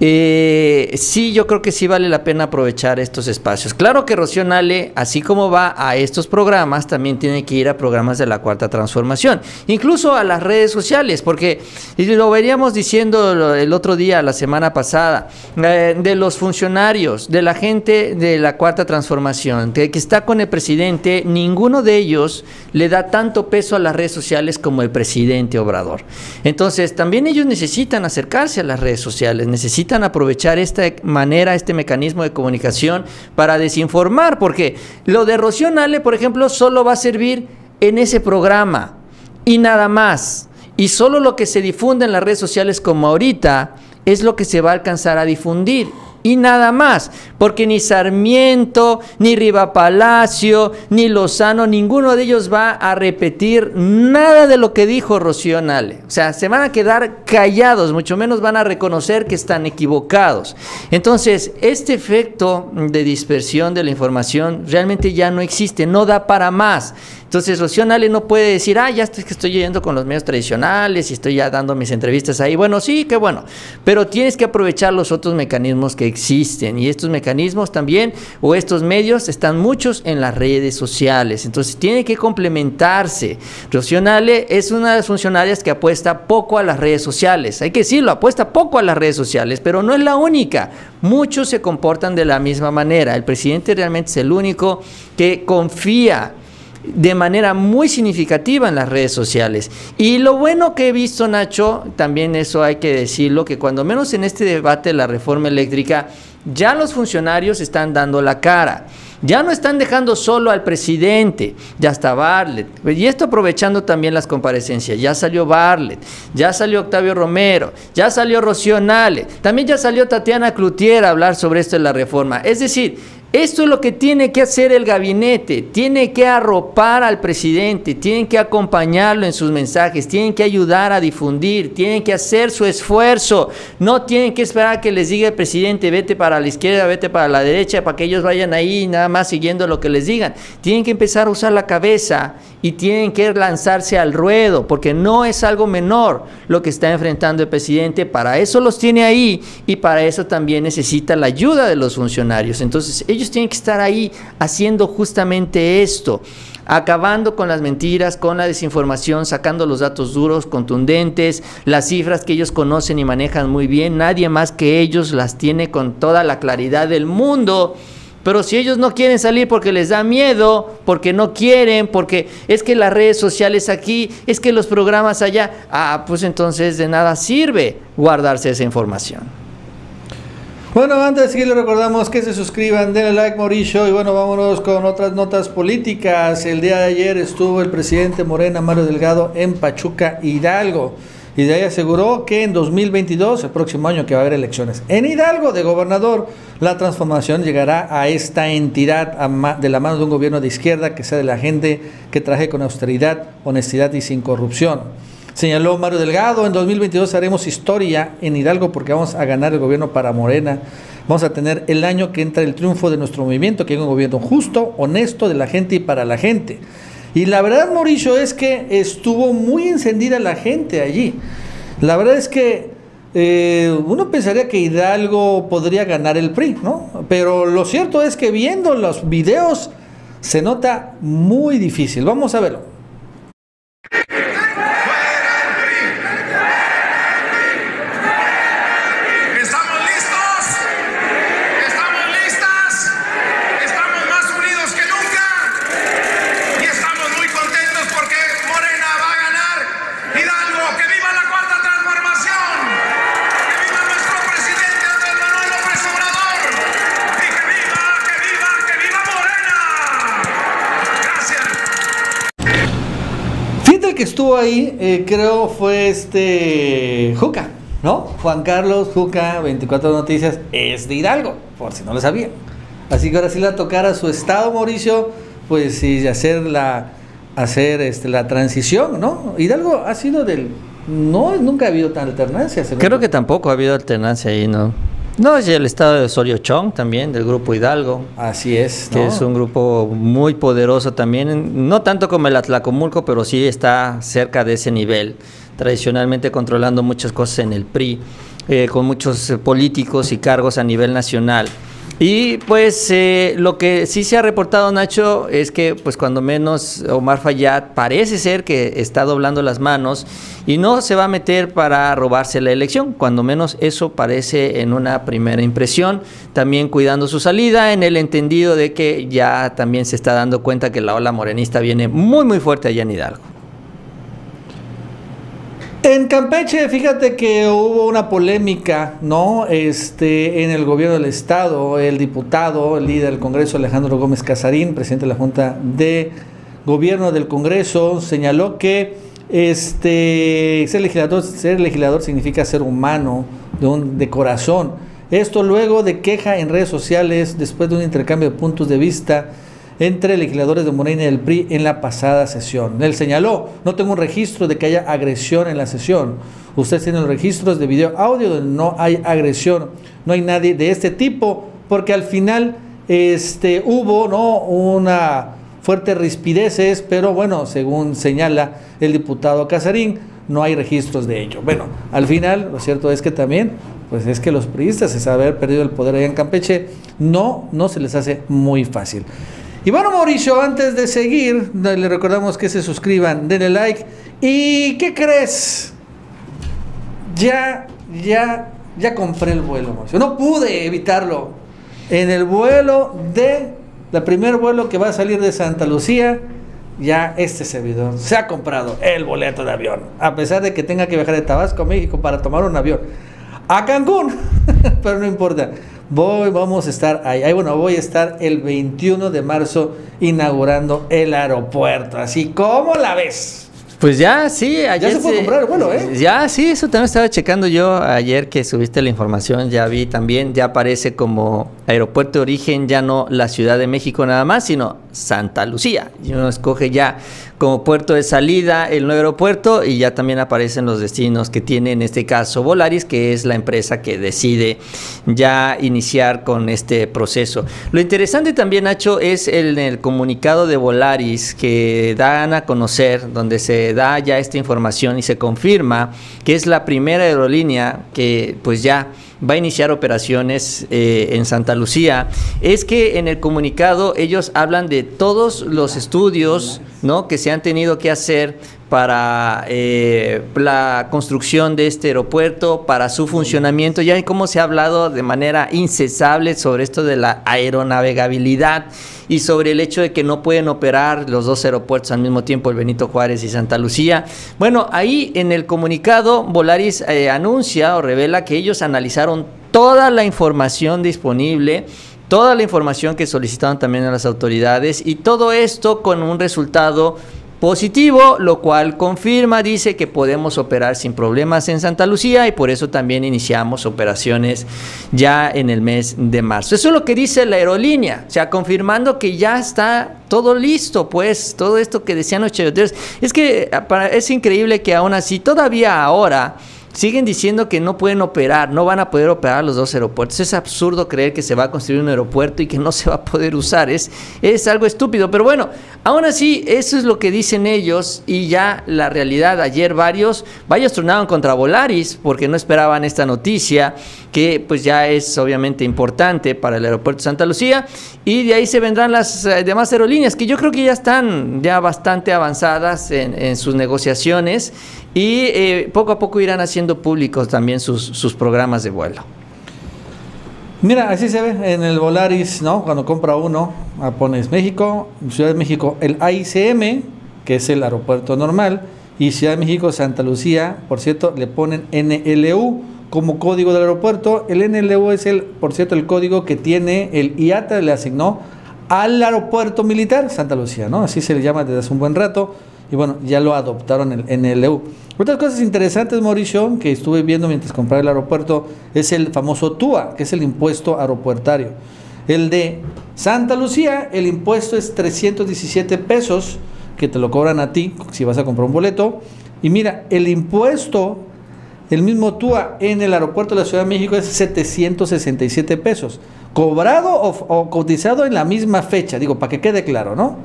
eh, sí, yo creo que sí vale la pena aprovechar estos espacios. Claro que Rocío Nale, así como va a estos programas, también tiene que ir a programas de la Cuarta Transformación, incluso a las redes sociales, porque lo veríamos diciendo el otro día, la semana pasada, eh, de los funcionarios, de la gente de la Cuarta Transformación, que, que está con el presidente, ninguno de ellos le da tanto peso a las redes sociales como el presidente presidente Obrador. Entonces, también ellos necesitan acercarse a las redes sociales, necesitan aprovechar esta manera, este mecanismo de comunicación para desinformar, porque lo de Rocío por ejemplo, solo va a servir en ese programa y nada más. Y solo lo que se difunde en las redes sociales como ahorita es lo que se va a alcanzar a difundir y nada más, porque ni Sarmiento, ni Riva Palacio, ni Lozano, ninguno de ellos va a repetir nada de lo que dijo Rocío Nale. O sea, se van a quedar callados, mucho menos van a reconocer que están equivocados. Entonces, este efecto de dispersión de la información realmente ya no existe, no da para más. Entonces, Rocío Nale no puede decir, ah, ya estoy, estoy yendo con los medios tradicionales y estoy ya dando mis entrevistas ahí. Bueno, sí, qué bueno. Pero tienes que aprovechar los otros mecanismos que existen. Y estos mecanismos también, o estos medios, están muchos en las redes sociales. Entonces, tiene que complementarse. Rocío Nale es una de las funcionarias que apuesta poco a las redes sociales. Hay que decirlo, apuesta poco a las redes sociales, pero no es la única. Muchos se comportan de la misma manera. El presidente realmente es el único que confía de manera muy significativa en las redes sociales. Y lo bueno que he visto, Nacho, también eso hay que decirlo, que cuando menos en este debate de la reforma eléctrica, ya los funcionarios están dando la cara. Ya no están dejando solo al presidente, ya está Barlet. Y esto aprovechando también las comparecencias. Ya salió Barlet, ya salió Octavio Romero, ya salió Rocío Nale, también ya salió Tatiana Cloutier a hablar sobre esto de la reforma. Es decir, esto es lo que tiene que hacer el gabinete, tiene que arropar al presidente, tienen que acompañarlo en sus mensajes, tienen que ayudar a difundir, tienen que hacer su esfuerzo, no tienen que esperar que les diga el presidente, vete para la izquierda, vete para la derecha, para que ellos vayan ahí nada más siguiendo lo que les digan. Tienen que empezar a usar la cabeza y tienen que lanzarse al ruedo, porque no es algo menor lo que está enfrentando el presidente, para eso los tiene ahí y para eso también necesita la ayuda de los funcionarios. Entonces ellos tienen que estar ahí haciendo justamente esto acabando con las mentiras, con la desinformación, sacando los datos duros, contundentes, las cifras que ellos conocen y manejan muy bien, nadie más que ellos las tiene con toda la claridad del mundo. Pero si ellos no quieren salir porque les da miedo, porque no quieren, porque es que las redes sociales aquí, es que los programas allá, ah, pues entonces de nada sirve guardarse esa información. Bueno, antes de seguir, les recordamos que se suscriban, denle like, Mauricio. Y bueno, vámonos con otras notas políticas. El día de ayer estuvo el presidente Morena, Mario Delgado, en Pachuca, Hidalgo. Y de ahí aseguró que en 2022, el próximo año que va a haber elecciones en Hidalgo de gobernador, la transformación llegará a esta entidad de la mano de un gobierno de izquierda que sea de la gente que traje con austeridad, honestidad y sin corrupción. Señaló Mario Delgado, en 2022 haremos historia en Hidalgo porque vamos a ganar el gobierno para Morena. Vamos a tener el año que entra el triunfo de nuestro movimiento, que es un gobierno justo, honesto de la gente y para la gente. Y la verdad, Mauricio, es que estuvo muy encendida la gente allí. La verdad es que eh, uno pensaría que Hidalgo podría ganar el PRI, ¿no? Pero lo cierto es que viendo los videos se nota muy difícil. Vamos a verlo. Estuvo ahí, eh, creo, fue este Juca, ¿no? Juan Carlos Juca, 24 Noticias, es de Hidalgo, por si no lo sabía. Así que ahora sí la tocara su estado, Mauricio, pues sí, hacer la, hacer este, la transición, ¿no? Hidalgo ha sido del... No, nunca ha habido tan alternancia. Creo que tampoco ha habido alternancia ahí, ¿no? No, es el estado de Osorio Chong también, del grupo Hidalgo. Así es. Que es un grupo muy poderoso también, no tanto como el Atlacomulco, pero sí está cerca de ese nivel, tradicionalmente controlando muchas cosas en el PRI, eh, con muchos eh, políticos y cargos a nivel nacional. Y pues eh, lo que sí se ha reportado, Nacho, es que pues cuando menos Omar Fayad parece ser que está doblando las manos y no se va a meter para robarse la elección, cuando menos eso parece en una primera impresión, también cuidando su salida en el entendido de que ya también se está dando cuenta que la ola morenista viene muy muy fuerte allá en Hidalgo. En Campeche, fíjate que hubo una polémica, ¿no? Este, en el gobierno del estado, el diputado, el líder del Congreso, Alejandro Gómez Casarín, presidente de la Junta de Gobierno del Congreso, señaló que este, ser legislador, ser legislador significa ser humano, de, un, de corazón. Esto luego de queja en redes sociales, después de un intercambio de puntos de vista entre legisladores de Morena y del PRI en la pasada sesión. Él señaló, no tengo un registro de que haya agresión en la sesión. Ustedes tienen los registros de video audio donde no hay agresión, no hay nadie de este tipo, porque al final este, hubo ¿no? una fuerte rispideces, pero bueno, según señala el diputado Casarín, no hay registros de ello. Bueno, al final, lo cierto es que también, pues es que los priistas, es haber perdido el poder allá en Campeche, no, no se les hace muy fácil. Y bueno, Mauricio, antes de seguir, le recordamos que se suscriban, denle like. ¿Y qué crees? Ya, ya, ya compré el vuelo, Mauricio. No pude evitarlo. En el vuelo de, el primer vuelo que va a salir de Santa Lucía, ya este servidor se ha comprado el boleto de avión. A pesar de que tenga que viajar de Tabasco a México para tomar un avión. A Cancún, pero no importa. Voy, vamos a estar ahí. Bueno, voy a estar el 21 de marzo inaugurando el aeropuerto. Así, ¿cómo la ves? Pues ya, sí, ayer. Ya se fue comprar el vuelo, ¿eh? Ya, sí, eso también estaba checando yo ayer que subiste la información, ya vi también, ya aparece como aeropuerto de origen, ya no la Ciudad de México nada más, sino Santa Lucía. Y uno escoge ya como puerto de salida el nuevo aeropuerto y ya también aparecen los destinos que tiene en este caso Volaris, que es la empresa que decide ya iniciar con este proceso. Lo interesante también, Nacho, es el, el comunicado de Volaris que dan a conocer, donde se da ya esta información y se confirma que es la primera aerolínea que pues ya va a iniciar operaciones eh, en Santa Lucía, es que en el comunicado ellos hablan de todos los estudios ¿no? que se han tenido que hacer para eh, la construcción de este aeropuerto, para su funcionamiento, ya como se ha hablado de manera incesable sobre esto de la aeronavegabilidad y sobre el hecho de que no pueden operar los dos aeropuertos al mismo tiempo, el Benito Juárez y Santa Lucía. Bueno, ahí en el comunicado Volaris eh, anuncia o revela que ellos analizaron toda la información disponible toda la información que solicitaron también a las autoridades y todo esto con un resultado positivo, lo cual confirma, dice que podemos operar sin problemas en Santa Lucía y por eso también iniciamos operaciones ya en el mes de marzo. Eso es lo que dice la aerolínea, o sea, confirmando que ya está todo listo, pues, todo esto que decían los cheroteros. Es que es increíble que aún así, todavía ahora, siguen diciendo que no pueden operar, no van a poder operar los dos aeropuertos. Es absurdo creer que se va a construir un aeropuerto y que no se va a poder usar. Es, es algo estúpido. Pero bueno, aún así, eso es lo que dicen ellos y ya la realidad. Ayer varios, varios tronaron contra Volaris porque no esperaban esta noticia, que pues ya es obviamente importante para el aeropuerto de Santa Lucía. Y de ahí se vendrán las eh, demás aerolíneas que yo creo que ya están ya bastante avanzadas en, en sus negociaciones y eh, poco a poco irán haciendo públicos también sus, sus, programas de vuelo. Mira, así se ve en el Volaris, ¿no? Cuando compra uno, ah, pones México, Ciudad de México, el AICM, que es el aeropuerto normal, y Ciudad de México, Santa Lucía, por cierto, le ponen NLU como código del aeropuerto. El NLU es el, por cierto, el código que tiene el IATA, le asignó al aeropuerto militar Santa Lucía, ¿no? Así se le llama desde hace un buen rato y bueno, ya lo adoptaron en el EU. Otras cosas interesantes, Mauricio, que estuve viendo mientras compraba el aeropuerto, es el famoso TUA, que es el impuesto aeropuertario. El de Santa Lucía, el impuesto es 317 pesos, que te lo cobran a ti si vas a comprar un boleto. Y mira, el impuesto el mismo TUA en el aeropuerto de la Ciudad de México es 767 pesos. Cobrado o, cotizado en la misma fecha, digo, para que quede claro, ¿no?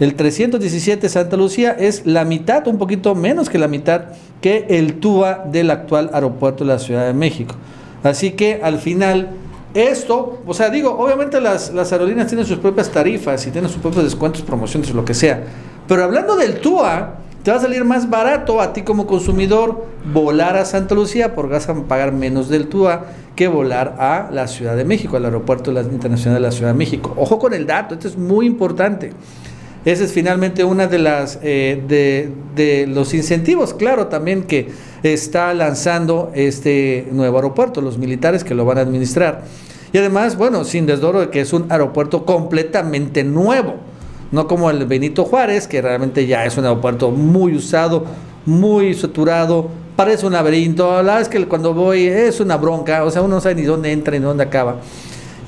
El 317 Santa Lucía es la mitad, un poquito menos que la mitad, que el TUA del actual aeropuerto de la Ciudad de México. Así que al final, esto, o sea, digo, obviamente las, las aerolíneas tienen sus propias tarifas y tienen sus propios descuentos, promociones lo que sea. Pero hablando del TUA, te va a salir más barato a ti como consumidor volar a Santa Lucía porque vas a pagar menos del TUA que volar a la Ciudad de México, al aeropuerto internacional de la Ciudad de México. Ojo con el dato, esto es muy importante. Ese es finalmente una de eh, de, de, los incentivos, claro, también que está lanzando este nuevo aeropuerto, los militares que lo van a administrar. Y además, bueno, sin desdoro de que es un aeropuerto completamente nuevo no como el Benito Juárez, que realmente ya es un aeropuerto muy usado, muy saturado, parece un laberinto, la verdad es que cuando voy es una bronca, o sea, uno no sabe ni dónde entra ni dónde acaba.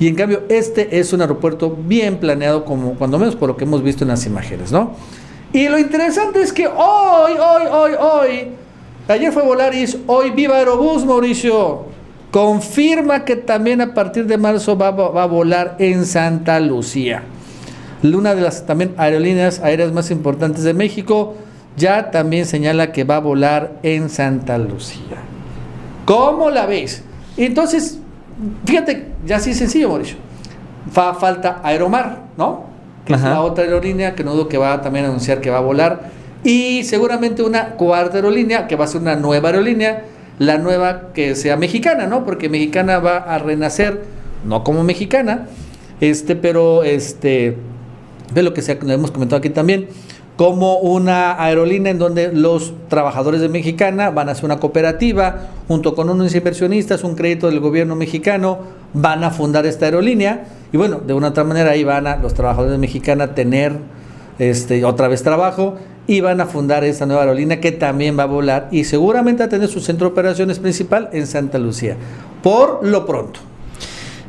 Y en cambio, este es un aeropuerto bien planeado, como cuando menos por lo que hemos visto en las imágenes, ¿no? Y lo interesante es que hoy, hoy, hoy, hoy, ayer fue Volaris, hoy Viva Aerobús, Mauricio, confirma que también a partir de marzo va, va a volar en Santa Lucía una de las también aerolíneas aéreas más importantes de México, ya también señala que va a volar en Santa Lucía. ¿Cómo la ves? Entonces, fíjate, ya así sencillo, Mauricio. Fa, falta Aeromar, ¿no? Que es la otra aerolínea que no dudo que va a también anunciar que va a volar. Y seguramente una cuarta aerolínea, que va a ser una nueva aerolínea, la nueva que sea mexicana, ¿no? Porque mexicana va a renacer, no como mexicana, este, pero este de lo que se, hemos comentado aquí también, como una aerolínea en donde los trabajadores de Mexicana van a hacer una cooperativa, junto con unos inversionistas, un crédito del gobierno mexicano, van a fundar esta aerolínea y bueno, de una otra manera ahí van a los trabajadores de Mexicana tener este, otra vez trabajo y van a fundar esta nueva aerolínea que también va a volar y seguramente va a tener su centro de operaciones principal en Santa Lucía. Por lo pronto.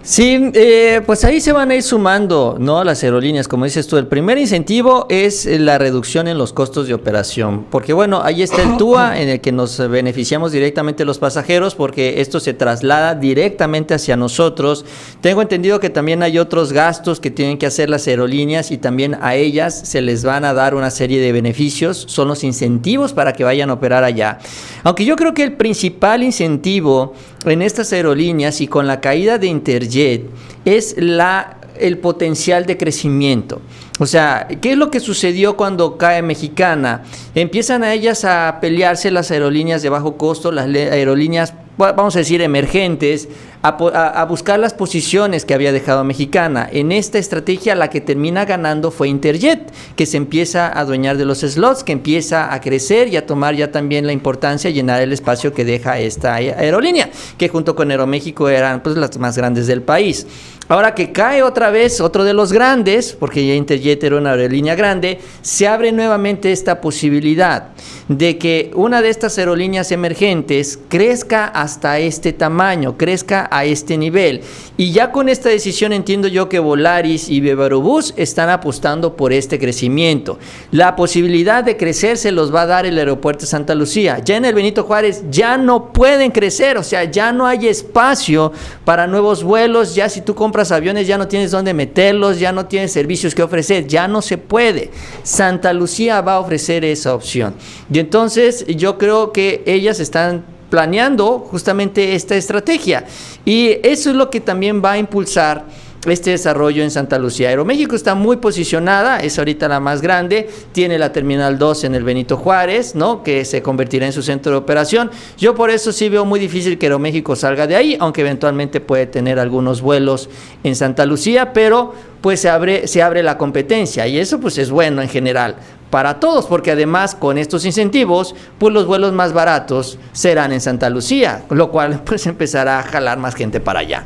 Sí, eh, pues ahí se van a ir sumando, ¿no? Las aerolíneas, como dices tú. El primer incentivo es la reducción en los costos de operación, porque bueno, ahí está el TUA en el que nos beneficiamos directamente los pasajeros, porque esto se traslada directamente hacia nosotros. Tengo entendido que también hay otros gastos que tienen que hacer las aerolíneas y también a ellas se les van a dar una serie de beneficios. Son los incentivos para que vayan a operar allá. Aunque yo creo que el principal incentivo en estas aerolíneas y con la caída de Interjet es la, el potencial de crecimiento. O sea, ¿qué es lo que sucedió cuando cae Mexicana? Empiezan a ellas a pelearse las aerolíneas de bajo costo, las aerolíneas, vamos a decir, emergentes, a, buscar las posiciones que había dejado Mexicana. En esta estrategia la que termina ganando fue Interjet, que se empieza a adueñar de los slots, que empieza a crecer y a tomar ya también la importancia, llenar el espacio que deja esta aerolínea, que junto con Aeroméxico eran pues, las más grandes del país. Ahora que cae otra vez otro de los grandes, porque ya Interjet era una aerolínea grande, se abre nuevamente esta posibilidad de que una de estas aerolíneas emergentes crezca hasta este tamaño, crezca a este nivel. Y ya con esta decisión entiendo yo que Volaris y Bebarobús están apostando por este crecimiento. La posibilidad de crecer se los va a dar el aeropuerto de Santa Lucía. Ya en el Benito Juárez ya no pueden crecer, o sea, ya no hay espacio para nuevos vuelos, ya si tú compras aviones ya no tienes dónde meterlos, ya no tienes servicios que ofrecer, ya no se puede. Santa Lucía va a ofrecer esa opción. Y entonces yo creo que ellas están planeando justamente esta estrategia. Y eso es lo que también va a impulsar este desarrollo en Santa Lucía. Aeroméxico está muy posicionada, es ahorita la más grande, tiene la Terminal 2 en el Benito Juárez, ¿no? que se convertirá en su centro de operación. Yo por eso sí veo muy difícil que Aeroméxico salga de ahí, aunque eventualmente puede tener algunos vuelos en Santa Lucía, pero pues se abre, se abre la competencia y eso pues es bueno en general para todos, porque además con estos incentivos, pues los vuelos más baratos serán en Santa Lucía, lo cual pues empezará a jalar más gente para allá.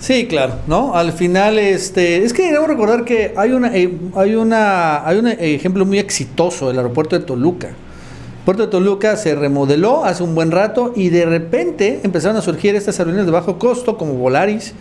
Sí, claro, ¿no? Al final, este, es que debo recordar que hay una, eh, hay una, hay un ejemplo muy exitoso del aeropuerto de Toluca. El puerto de Toluca se remodeló hace un buen rato y de repente empezaron a surgir estas aerolíneas de bajo costo como Volaris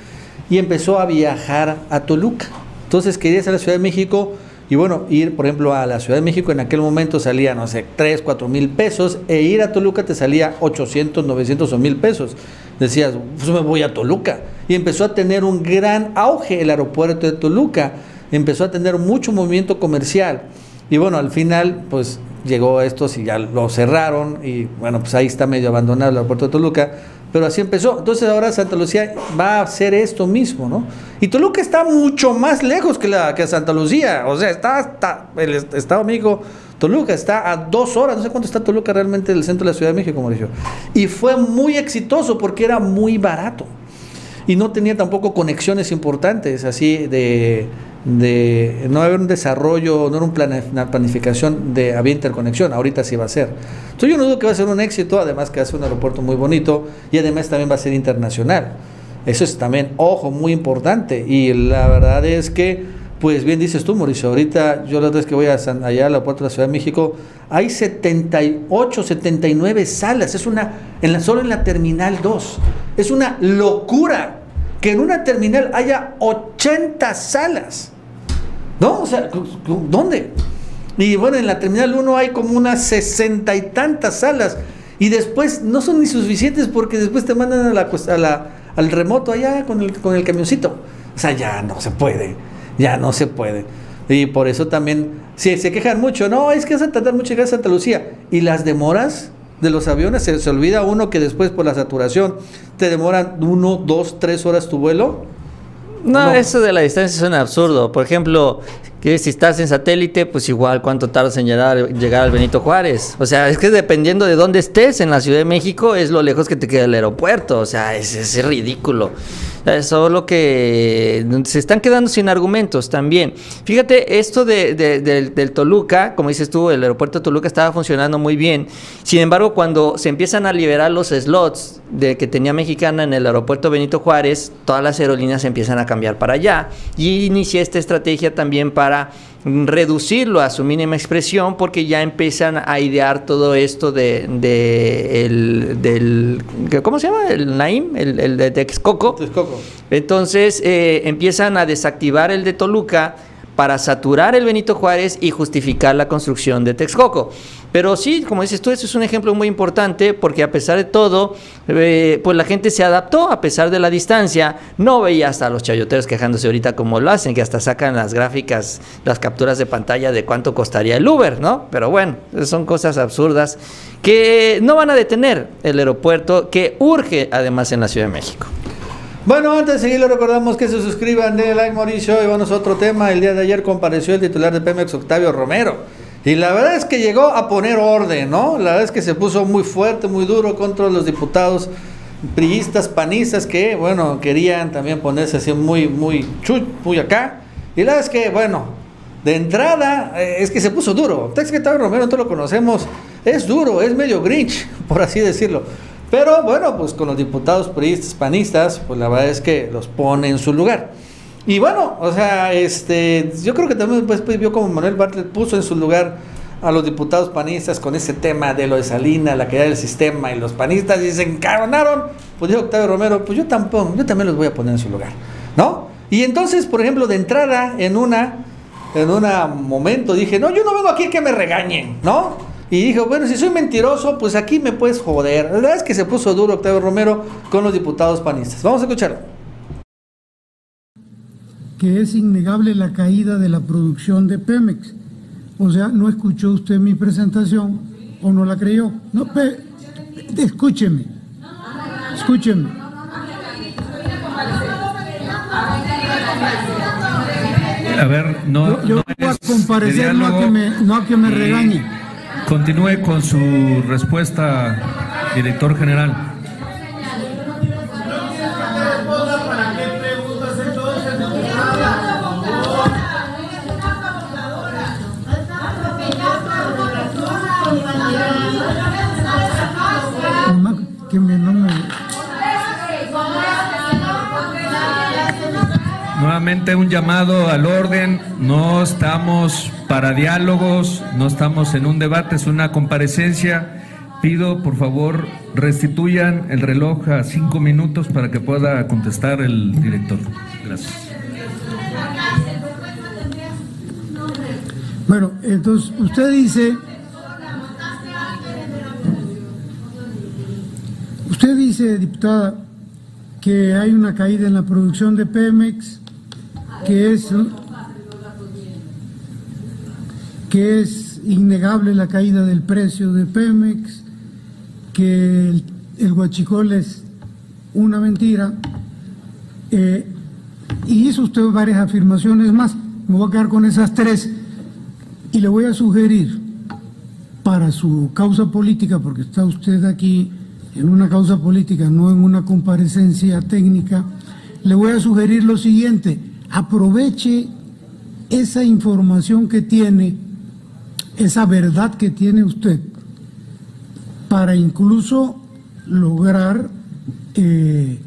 y empezó a viajar a Toluca. Entonces quería ir a la Ciudad de México Y bueno, ir, por ejemplo, a la Ciudad de México en aquel momento salía, no sé, 3, 4 mil pesos, e ir a Toluca te salía 800, 900 o mil pesos. Decías, pues me voy a Toluca. Y empezó a tener un gran auge el aeropuerto de Toluca, empezó a tener mucho movimiento comercial. Y bueno, al final, pues llegó esto, y ya lo cerraron, y bueno, pues ahí está medio abandonado el aeropuerto de Toluca pero así empezó. Entonces ahora Santa Lucía va a hacer esto mismo, ¿no? Y Toluca está mucho más lejos que, la, que Santa Lucía. O sea, está, hasta el Estado México, Toluca está a dos horas. No sé cuánto está Toluca realmente del centro de la Ciudad de México, Mauricio. Y fue muy exitoso porque era muy barato. Y no tenía tampoco conexiones importantes, así de, de no haber un desarrollo, no era una planificación de había interconexión, ahorita sí va a ser. Entonces yo no dudo que va a ser un éxito, además que ser un aeropuerto muy bonito y además también va a ser internacional. Eso es también, ojo, muy importante. Y la verdad es que, pues bien dices tú, Mauricio, ahorita yo la otra vez que voy a allá a la puerta de la Ciudad de México, hay 78, 79 salas, es una, en la, solo en la Terminal 2. Es una locura que en una terminal haya 80 salas. ¿No? O sea, ¿dónde? Y bueno, en la terminal 1 hay como unas sesenta y tantas salas. Y después no son ni suficientes porque después te mandan a la, a la, al remoto allá con el, con el camioncito. O sea, ya no se puede. Ya no se puede. Y por eso también, si se quejan mucho, no, es que tardar mucho llegar a Santa Lucía. Y las demoras de los aviones, se, se olvida uno que después por la saturación te demoran uno, dos, tres horas tu vuelo. No, eso de la distancia es un absurdo. Por ejemplo, que si estás en satélite, pues igual cuánto tardas en llegar, llegar al Benito Juárez. O sea, es que dependiendo de dónde estés en la Ciudad de México, es lo lejos que te queda el aeropuerto. O sea, es, es ridículo. Solo que se están quedando sin argumentos también. Fíjate, esto de, del, Toluca, como dices tú, el aeropuerto de Toluca estaba funcionando muy bien. Sin embargo, cuando se empiezan a liberar los slots de que tenía Mexicana en el aeropuerto Benito Juárez, todas las aerolíneas empiezan a cambiar para allá. Y inicié esta estrategia también para reducirlo a su mínima expresión porque ya empiezan a idear todo esto de, el, del, ¿cómo se llama? El Naim, el, el de Texcoco. Entonces eh, empiezan a desactivar el de Toluca para saturar el Benito Juárez y justificar la construcción de Texcoco. Pero sí, como dices tú, eso es un ejemplo muy importante porque a pesar de todo, eh, pues la gente se adaptó a pesar de la distancia. No veía hasta los chayoteros quejándose ahorita como lo hacen, que hasta sacan las gráficas, las capturas de pantalla de cuánto costaría el Uber, ¿no? Pero bueno, son cosas absurdas que no van a detener el aeropuerto que urge además en la Ciudad de México. Bueno, antes de seguir, recordamos que se suscriban de like Mauricio y vamos a otro tema. El día de ayer compareció el titular de Pemex, Octavio Romero. Y la verdad es que llegó a poner orden, ¿no? La verdad es que se puso muy fuerte, muy duro contra los diputados priistas, panistas que, bueno, querían también ponerse así muy, muy chut, muy acá. Y la verdad es que, bueno, de entrada, eh, es que se puso duro. que Octavio Romero, nosotros lo conocemos, es duro, es medio grinch, por así decirlo. Pero bueno, pues con los diputados priistas, panistas, pues la verdad es que los pone en su lugar. Y bueno, o sea, este, yo creo que también después pues, vio como Manuel Bartlett puso en su lugar a los diputados panistas con ese tema de lo de Salina, la caída del sistema, y los panistas y se. Pues dijo Octavio Romero, pues yo tampoco, yo también los voy a poner en su lugar, ¿no? Y entonces, por ejemplo, de entrada, en una, en un momento dije, no, yo no vengo aquí que me regañen, ¿no? Y dijo, bueno, si soy mentiroso, pues aquí me puedes joder. La verdad es que se puso duro Octavio Romero con los diputados panistas. Vamos a escucharlo. Que es innegable la caída de la producción de Pemex. O sea, no escuchó usted mi presentación o no la creyó. No, escúcheme. Escúcheme. A ver, no. Yo, voy a comparecer, no a que me, no a que me regañe. Continúe con su respuesta, director general. Nuevamente un llamado al orden, no estamos para diálogos, no estamos en un debate, es una comparecencia. Pido, por favor, restituyan el reloj a cinco minutos para que pueda contestar el director. Gracias. Bueno, entonces usted dice, usted dice, diputada, que hay una caída en la producción de Pemex, que es que es innegable la caída del precio de Pemex, que el, el huachicol es una mentira, eh, y hizo usted varias afirmaciones más. Me voy a quedar con esas tres y le voy a sugerir para su causa política, porque está usted aquí en una causa política, no en una comparecencia técnica, le voy a sugerir lo siguiente, aproveche esa información que tiene, esa verdad que tiene usted, para incluso lograr eh,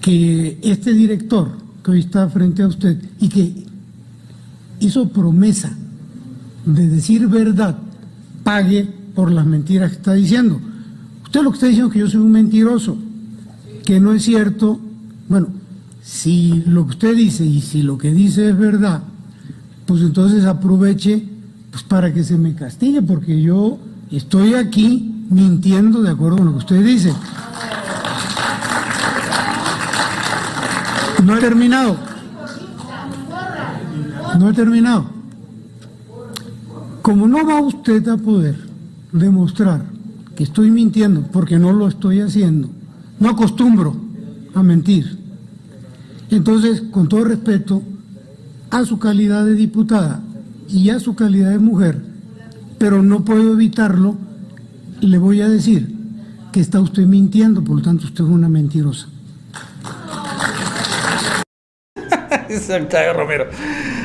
que este director que hoy está frente a usted y que hizo promesa de decir verdad, pague por las mentiras que está diciendo. Usted lo que está diciendo es que yo soy un mentiroso, que no es cierto. Bueno, si lo que usted dice y si lo que dice es verdad, pues entonces aproveche pues para que se me castigue, porque yo estoy aquí mintiendo de acuerdo con lo que usted dice. No he terminado. No he terminado. Como no va usted a poder demostrar que estoy mintiendo, porque no lo estoy haciendo, no acostumbro a mentir. Entonces, con todo respeto a su calidad de diputada y a su calidad de mujer, pero no puedo evitarlo, le voy a decir que está usted mintiendo, por lo tanto usted es una mentirosa. Octavio Romero.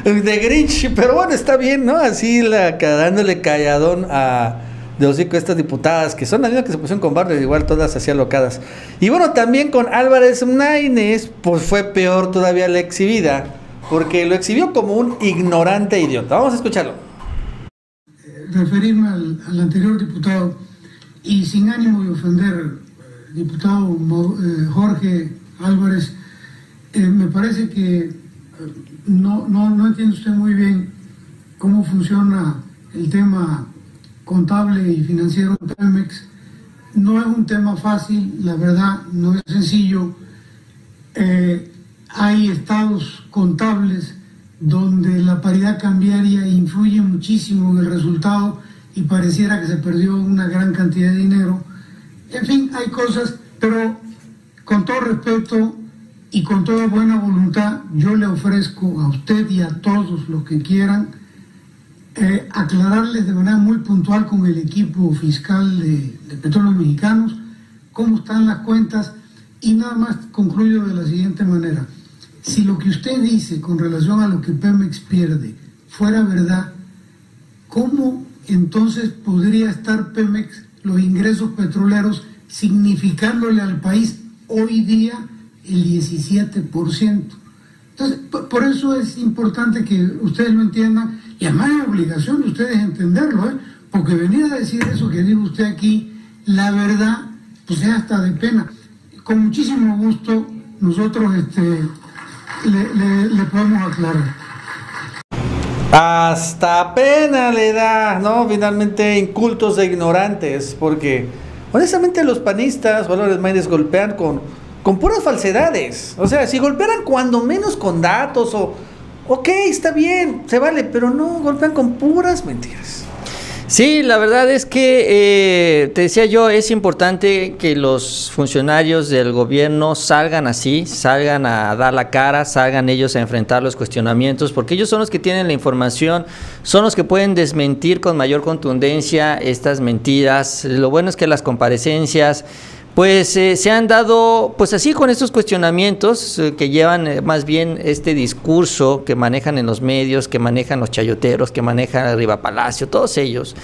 De Grinch, pero bueno, está bien, ¿no? Así dándole calladón a de hocico estas diputadas, que son las mismas que se pusieron con Barrio, igual todas así alocadas. Y bueno, también con Álvarez Naines, pues fue peor todavía la exhibida, porque lo exhibió como un ignorante idiota. Vamos a escucharlo. Referirme al, anterior diputado, y sin ánimo de ofender, diputado Jorge Álvarez, eh, me parece que no, no, no entiende usted muy bien cómo funciona el tema contable y financiero Pemex. No es un tema fácil, la verdad, no es sencillo. Eh, hay estados contables donde la paridad cambiaria influye muchísimo en el resultado y pareciera que se perdió una gran cantidad de dinero. En fin, hay cosas, pero con todo respeto, y con toda buena voluntad yo le ofrezco a usted y a todos los que quieran eh, aclararles de manera muy puntual con el equipo fiscal de, de Petróleos Mexicanos cómo están las cuentas y nada más concluyo de la siguiente manera. Si lo que usted dice con relación a lo que Pemex pierde fuera verdad, ¿cómo entonces podría estar Pemex, los ingresos petroleros, significándole al país hoy día el 17%. Entonces, por, eso es importante que ustedes lo entiendan y además es obligación de ustedes entenderlo, ¿eh? porque venir a decir eso que dijo usted aquí, la verdad, pues es hasta de pena. Con muchísimo gusto nosotros este, le, podemos aclarar. Hasta pena le da, ¿no? Finalmente incultos e ignorantes, porque honestamente los panistas o los Maynes golpean con con puras falsedades. O sea, si golpearan cuando menos con datos o, ok, está bien, se vale, pero no, golpean con puras mentiras. Sí, la verdad es que, eh, te decía yo, es importante que los funcionarios del gobierno salgan así, salgan a dar la cara, salgan ellos a enfrentar los cuestionamientos, porque ellos son los que tienen la información, son los que pueden desmentir con mayor contundencia estas mentiras. Lo bueno es que las comparecencias pues eh, se han dado, pues así con estos cuestionamientos eh, que llevan eh, más bien este discurso que manejan en los medios, que manejan los chayoteros, que manejan Arriba Palacio, todos ellos.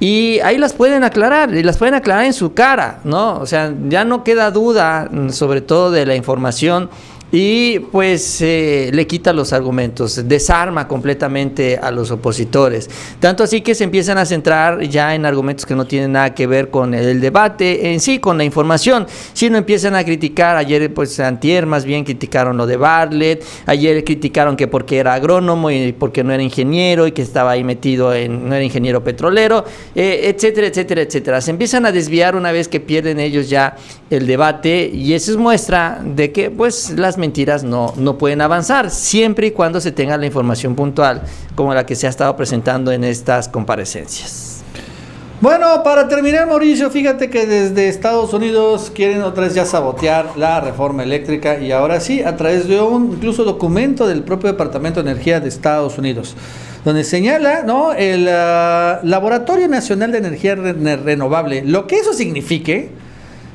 Y ahí las pueden aclarar, y las pueden aclarar en su cara, ¿no? O sea, ya no queda duda, mm, sobre todo de la información y pues eh, le quita los argumentos, desarma completamente a los opositores. Tanto así que se empiezan a centrar ya en argumentos que no tienen nada que ver con el debate en sí, con la información, sino empiezan a criticar, ayer pues antier más bien criticaron lo de Bartlett, ayer criticaron que porque era agrónomo y porque no era ingeniero y que estaba ahí metido en, no era ingeniero petrolero, eh, etcétera, etcétera, etcétera. Se empiezan a desviar una vez que pierden ellos ya el debate y eso es muestra de que pues las mentiras no, no pueden avanzar, siempre y cuando se tenga la información puntual como la que se ha estado presentando en estas comparecencias. Bueno, para terminar, Mauricio, fíjate que desde Estados Unidos quieren otra vez ya sabotear la reforma eléctrica y ahora sí, a través de un incluso documento del propio Departamento de Energía de Estados Unidos, donde señala ¿no? el uh, Laboratorio Nacional de Energía Renovable, lo que eso signifique,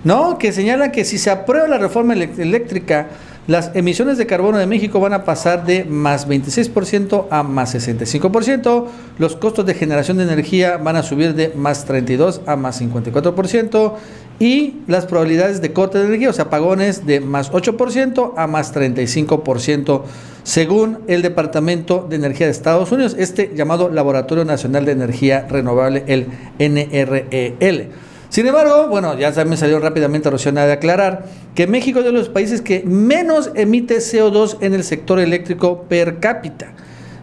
¿no? que señala que si se aprueba la reforma eléctrica, las emisiones de carbono de México van a pasar de más 26% a más 65%. Los costos de generación de energía van a subir de más 32 a más 54%. Y las probabilidades de corte de energía, o sea, apagones, de más 8% a más 35%, según el Departamento de Energía de Estados Unidos, este llamado Laboratorio Nacional de Energía Renovable, el NREL. Sin embargo, bueno, ya también salió rápidamente Rociana de aclarar que México es de los países que menos emite CO2 en el sector eléctrico per cápita.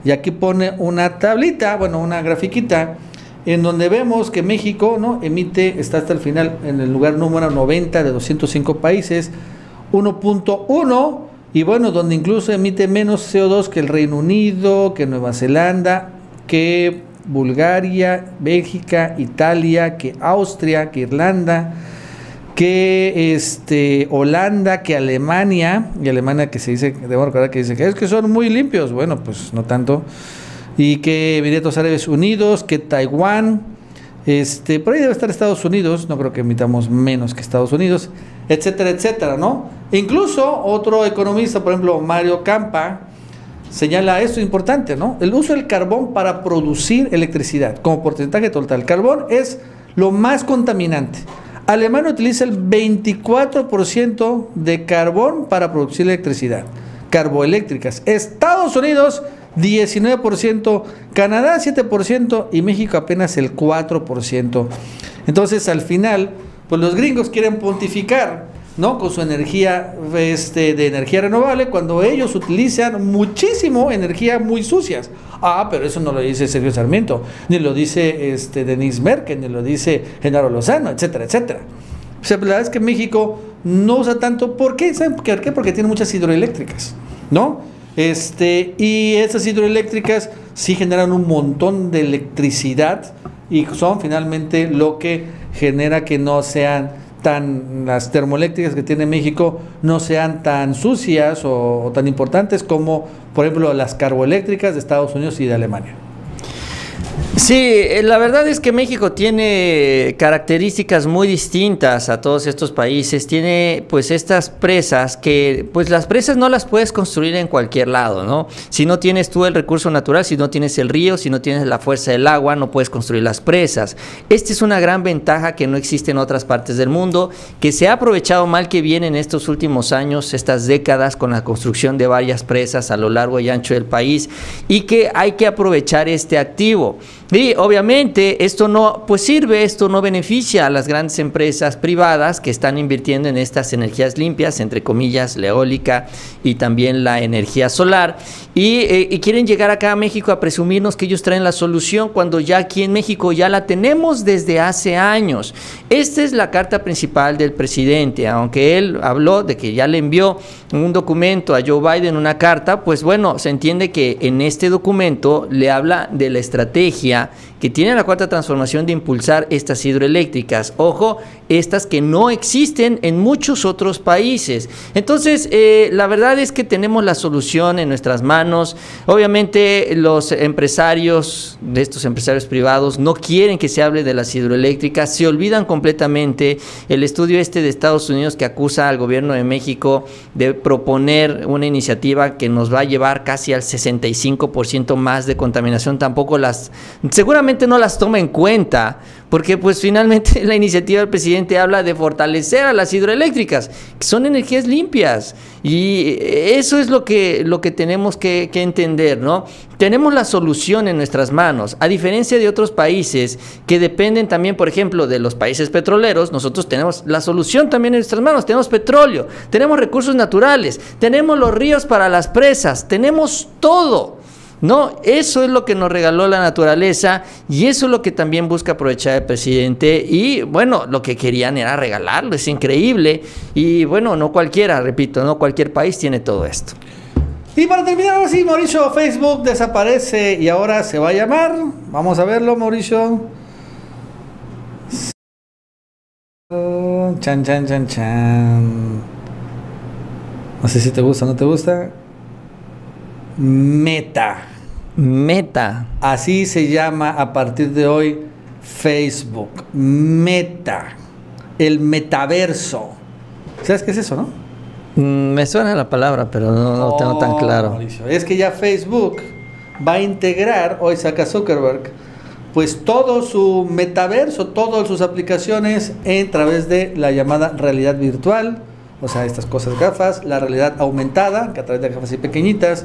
Y aquí pone una tablita, bueno, una grafiquita, en donde vemos que México ¿no? emite, está hasta el final en el lugar número 90 de 205 países, 1.1, y bueno, donde incluso emite menos CO2 que el Reino Unido, que Nueva Zelanda, que Bulgaria, Bélgica, Italia, que Austria, que Irlanda, que este, Holanda, que Alemania, y Alemania que se dice, debo recordar que dice que es que son muy limpios, bueno, pues no tanto, y que Emiratos Árabes Unidos, que Taiwán, este, por ahí debe estar Estados Unidos, no creo que emitamos menos que Estados Unidos, etcétera, etcétera, ¿no? incluso otro economista, por ejemplo, Mario Campa, señala esto importante, ¿no? El uso del carbón para producir electricidad como porcentaje total. El carbón es lo más contaminante. Alemania utiliza el 24% de carbón para producir electricidad, carboeléctricas. Estados Unidos 19%, Canadá 7% y México apenas el 4%. Entonces, al final, pues los gringos quieren pontificar ¿no? Con su energía este, de energía renovable cuando ellos utilizan muchísimo energía muy sucias. Ah, pero eso no lo dice Sergio Sarmiento, ni lo dice este, Denise Merkel, ni lo dice Genaro Lozano, etcétera, etcétera. La verdad es que México no usa tanto. ¿Por qué? ¿Saben por qué? Porque tiene muchas hidroeléctricas, ¿no? Este, y esas hidroeléctricas sí generan un montón de electricidad y son finalmente lo que genera que no sean tan las termoeléctricas que tiene México no sean tan sucias o, o tan importantes como por ejemplo las carboeléctricas de Estados Unidos y de Alemania. Sí, eh, la verdad es que México tiene características muy distintas a todos estos países. Tiene pues estas presas que pues las presas no las puedes construir en cualquier lado, ¿no? Si no tienes tú el recurso natural, si no tienes el río, si no tienes la fuerza del agua, no puedes construir las presas. Esta es una gran ventaja que no existe en otras partes del mundo, que se ha aprovechado mal que bien en estos últimos años, estas décadas con la construcción de varias presas a lo largo y ancho del país y que hay que aprovechar este activo. Y obviamente esto no pues sirve, esto no beneficia a las grandes empresas privadas que están invirtiendo en estas energías limpias, entre comillas, la eólica y también la energía solar. Y, eh, y, quieren llegar acá a México a presumirnos que ellos traen la solución cuando ya aquí en México ya la tenemos desde hace años. Esta es la carta principal del presidente, aunque él habló de que ya le envió un documento a Joe Biden, una carta, pues bueno, se entiende que en este documento le habla de la estrategia trabalhar que tiene la cuarta transformación de impulsar estas hidroeléctricas. Ojo, estas que no existen en muchos otros países. Entonces, eh, la verdad es que tenemos la solución en nuestras manos. Obviamente, los empresarios de estos empresarios privados no quieren que se hable de las hidroeléctricas, se olvidan completamente el estudio este de Estados Unidos que acusa al gobierno de México de proponer una iniciativa que nos va a llevar casi al 65% más de contaminación. Tampoco las, seguramente no las toma en cuenta, porque pues finalmente la iniciativa del presidente habla de fortalecer a las hidroeléctricas, que son energías limpias. Y eso es lo que, lo que tenemos que, que entender, ¿no? Tenemos la solución en nuestras manos, a diferencia de otros países que dependen también, por ejemplo, de los países petroleros, nosotros tenemos la solución también en nuestras manos, tenemos petróleo, tenemos recursos naturales, tenemos los ríos para las presas, tenemos todo. No, eso es lo que nos regaló la naturaleza y eso es lo que también busca aprovechar el presidente. Y bueno, lo que querían era regalarlo, es increíble. Y bueno, no cualquiera, repito, no cualquier país tiene todo esto. Y para terminar, ahora sí, Mauricio, Facebook desaparece y ahora se va a llamar. Vamos a verlo, Mauricio. Chan, chan, chan, chan. No sé si te gusta o no te gusta. Meta. Meta. Así se llama a partir de hoy Facebook. Meta. El metaverso. ¿Sabes qué es eso, no? Mm, me suena la palabra, pero no, no tengo tan Oh, claro. Mauricio, Es que ya Facebook va a integrar, hoy saca Zuckerberg, pues todo su metaverso, todas sus aplicaciones en través de la llamada realidad virtual, o sea, estas cosas gafas, la realidad aumentada, que a través de gafas así pequeñitas,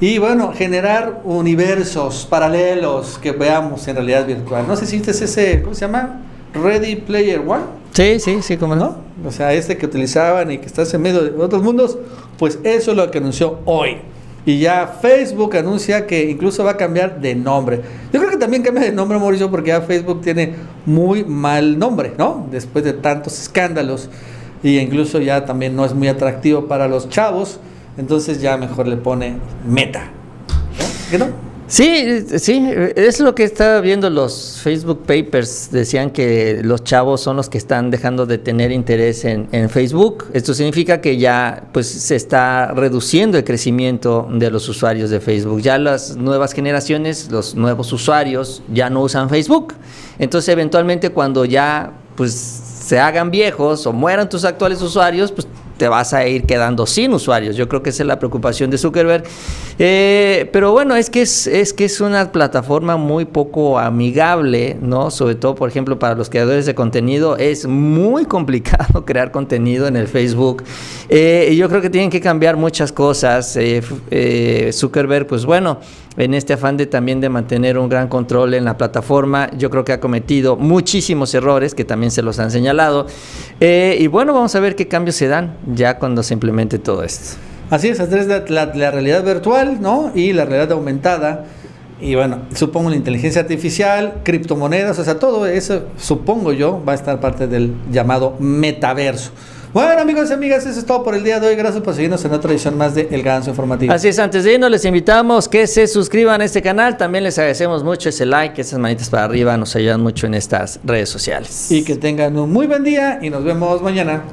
y bueno, generar universos paralelos que veamos en realidad virtual. No sé si viste ese, ¿cómo se llama? Ready Player One. Sí, sí, sí, cómo no. O sea, este que utilizaban y que estás en medio de otros mundos, pues eso es lo que anunció hoy. Y ya Facebook anuncia que incluso va a cambiar de nombre. Yo creo que también cambia de nombre, Mauricio, porque ya Facebook tiene muy mal nombre, ¿no? Después de tantos escándalos. Y incluso ya también no es muy atractivo para los chavos. Entonces ya mejor le pone meta. ¿Qué no? Sí, sí, es lo que estaba viendo los Facebook Papers. Decían que los chavos son los que están dejando de tener interés en, en Facebook. Esto significa que ya pues, se está reduciendo el crecimiento de los usuarios de Facebook. Ya las nuevas generaciones, los nuevos usuarios ya no usan Facebook. Entonces, eventualmente, cuando ya pues, se hagan viejos o mueran tus actuales usuarios, pues te vas a ir quedando sin usuarios. Yo creo que esa es la preocupación de Zuckerberg. Eh, pero bueno, es que es, es que es una plataforma muy poco amigable, ¿no? Sobre todo, por ejemplo, para los creadores de contenido, es muy complicado crear contenido en el Facebook. Eh, yo creo que tienen que cambiar muchas cosas. Eh, eh, Zuckerberg, pues bueno, en este afán de también de mantener un gran control en la plataforma, yo creo que ha cometido muchísimos errores que también se los han señalado. Eh, y bueno, vamos a ver qué cambios se dan ya cuando se implemente todo esto. Así es, es la, la- la realidad virtual, ¿no? Y la realidad aumentada. Y bueno, supongo la inteligencia artificial, criptomonedas, o sea, todo eso, supongo yo, va a estar parte del llamado metaverso. Bueno, amigos y amigas, eso es todo por el día de hoy. Gracias por seguirnos en otra edición más de El Ganso Informativo. Así es, antes de irnos les invitamos que se suscriban a este canal. También les agradecemos mucho ese like, esas manitas para arriba, nos ayudan mucho en estas redes sociales. Y que tengan un muy buen día y nos vemos mañana.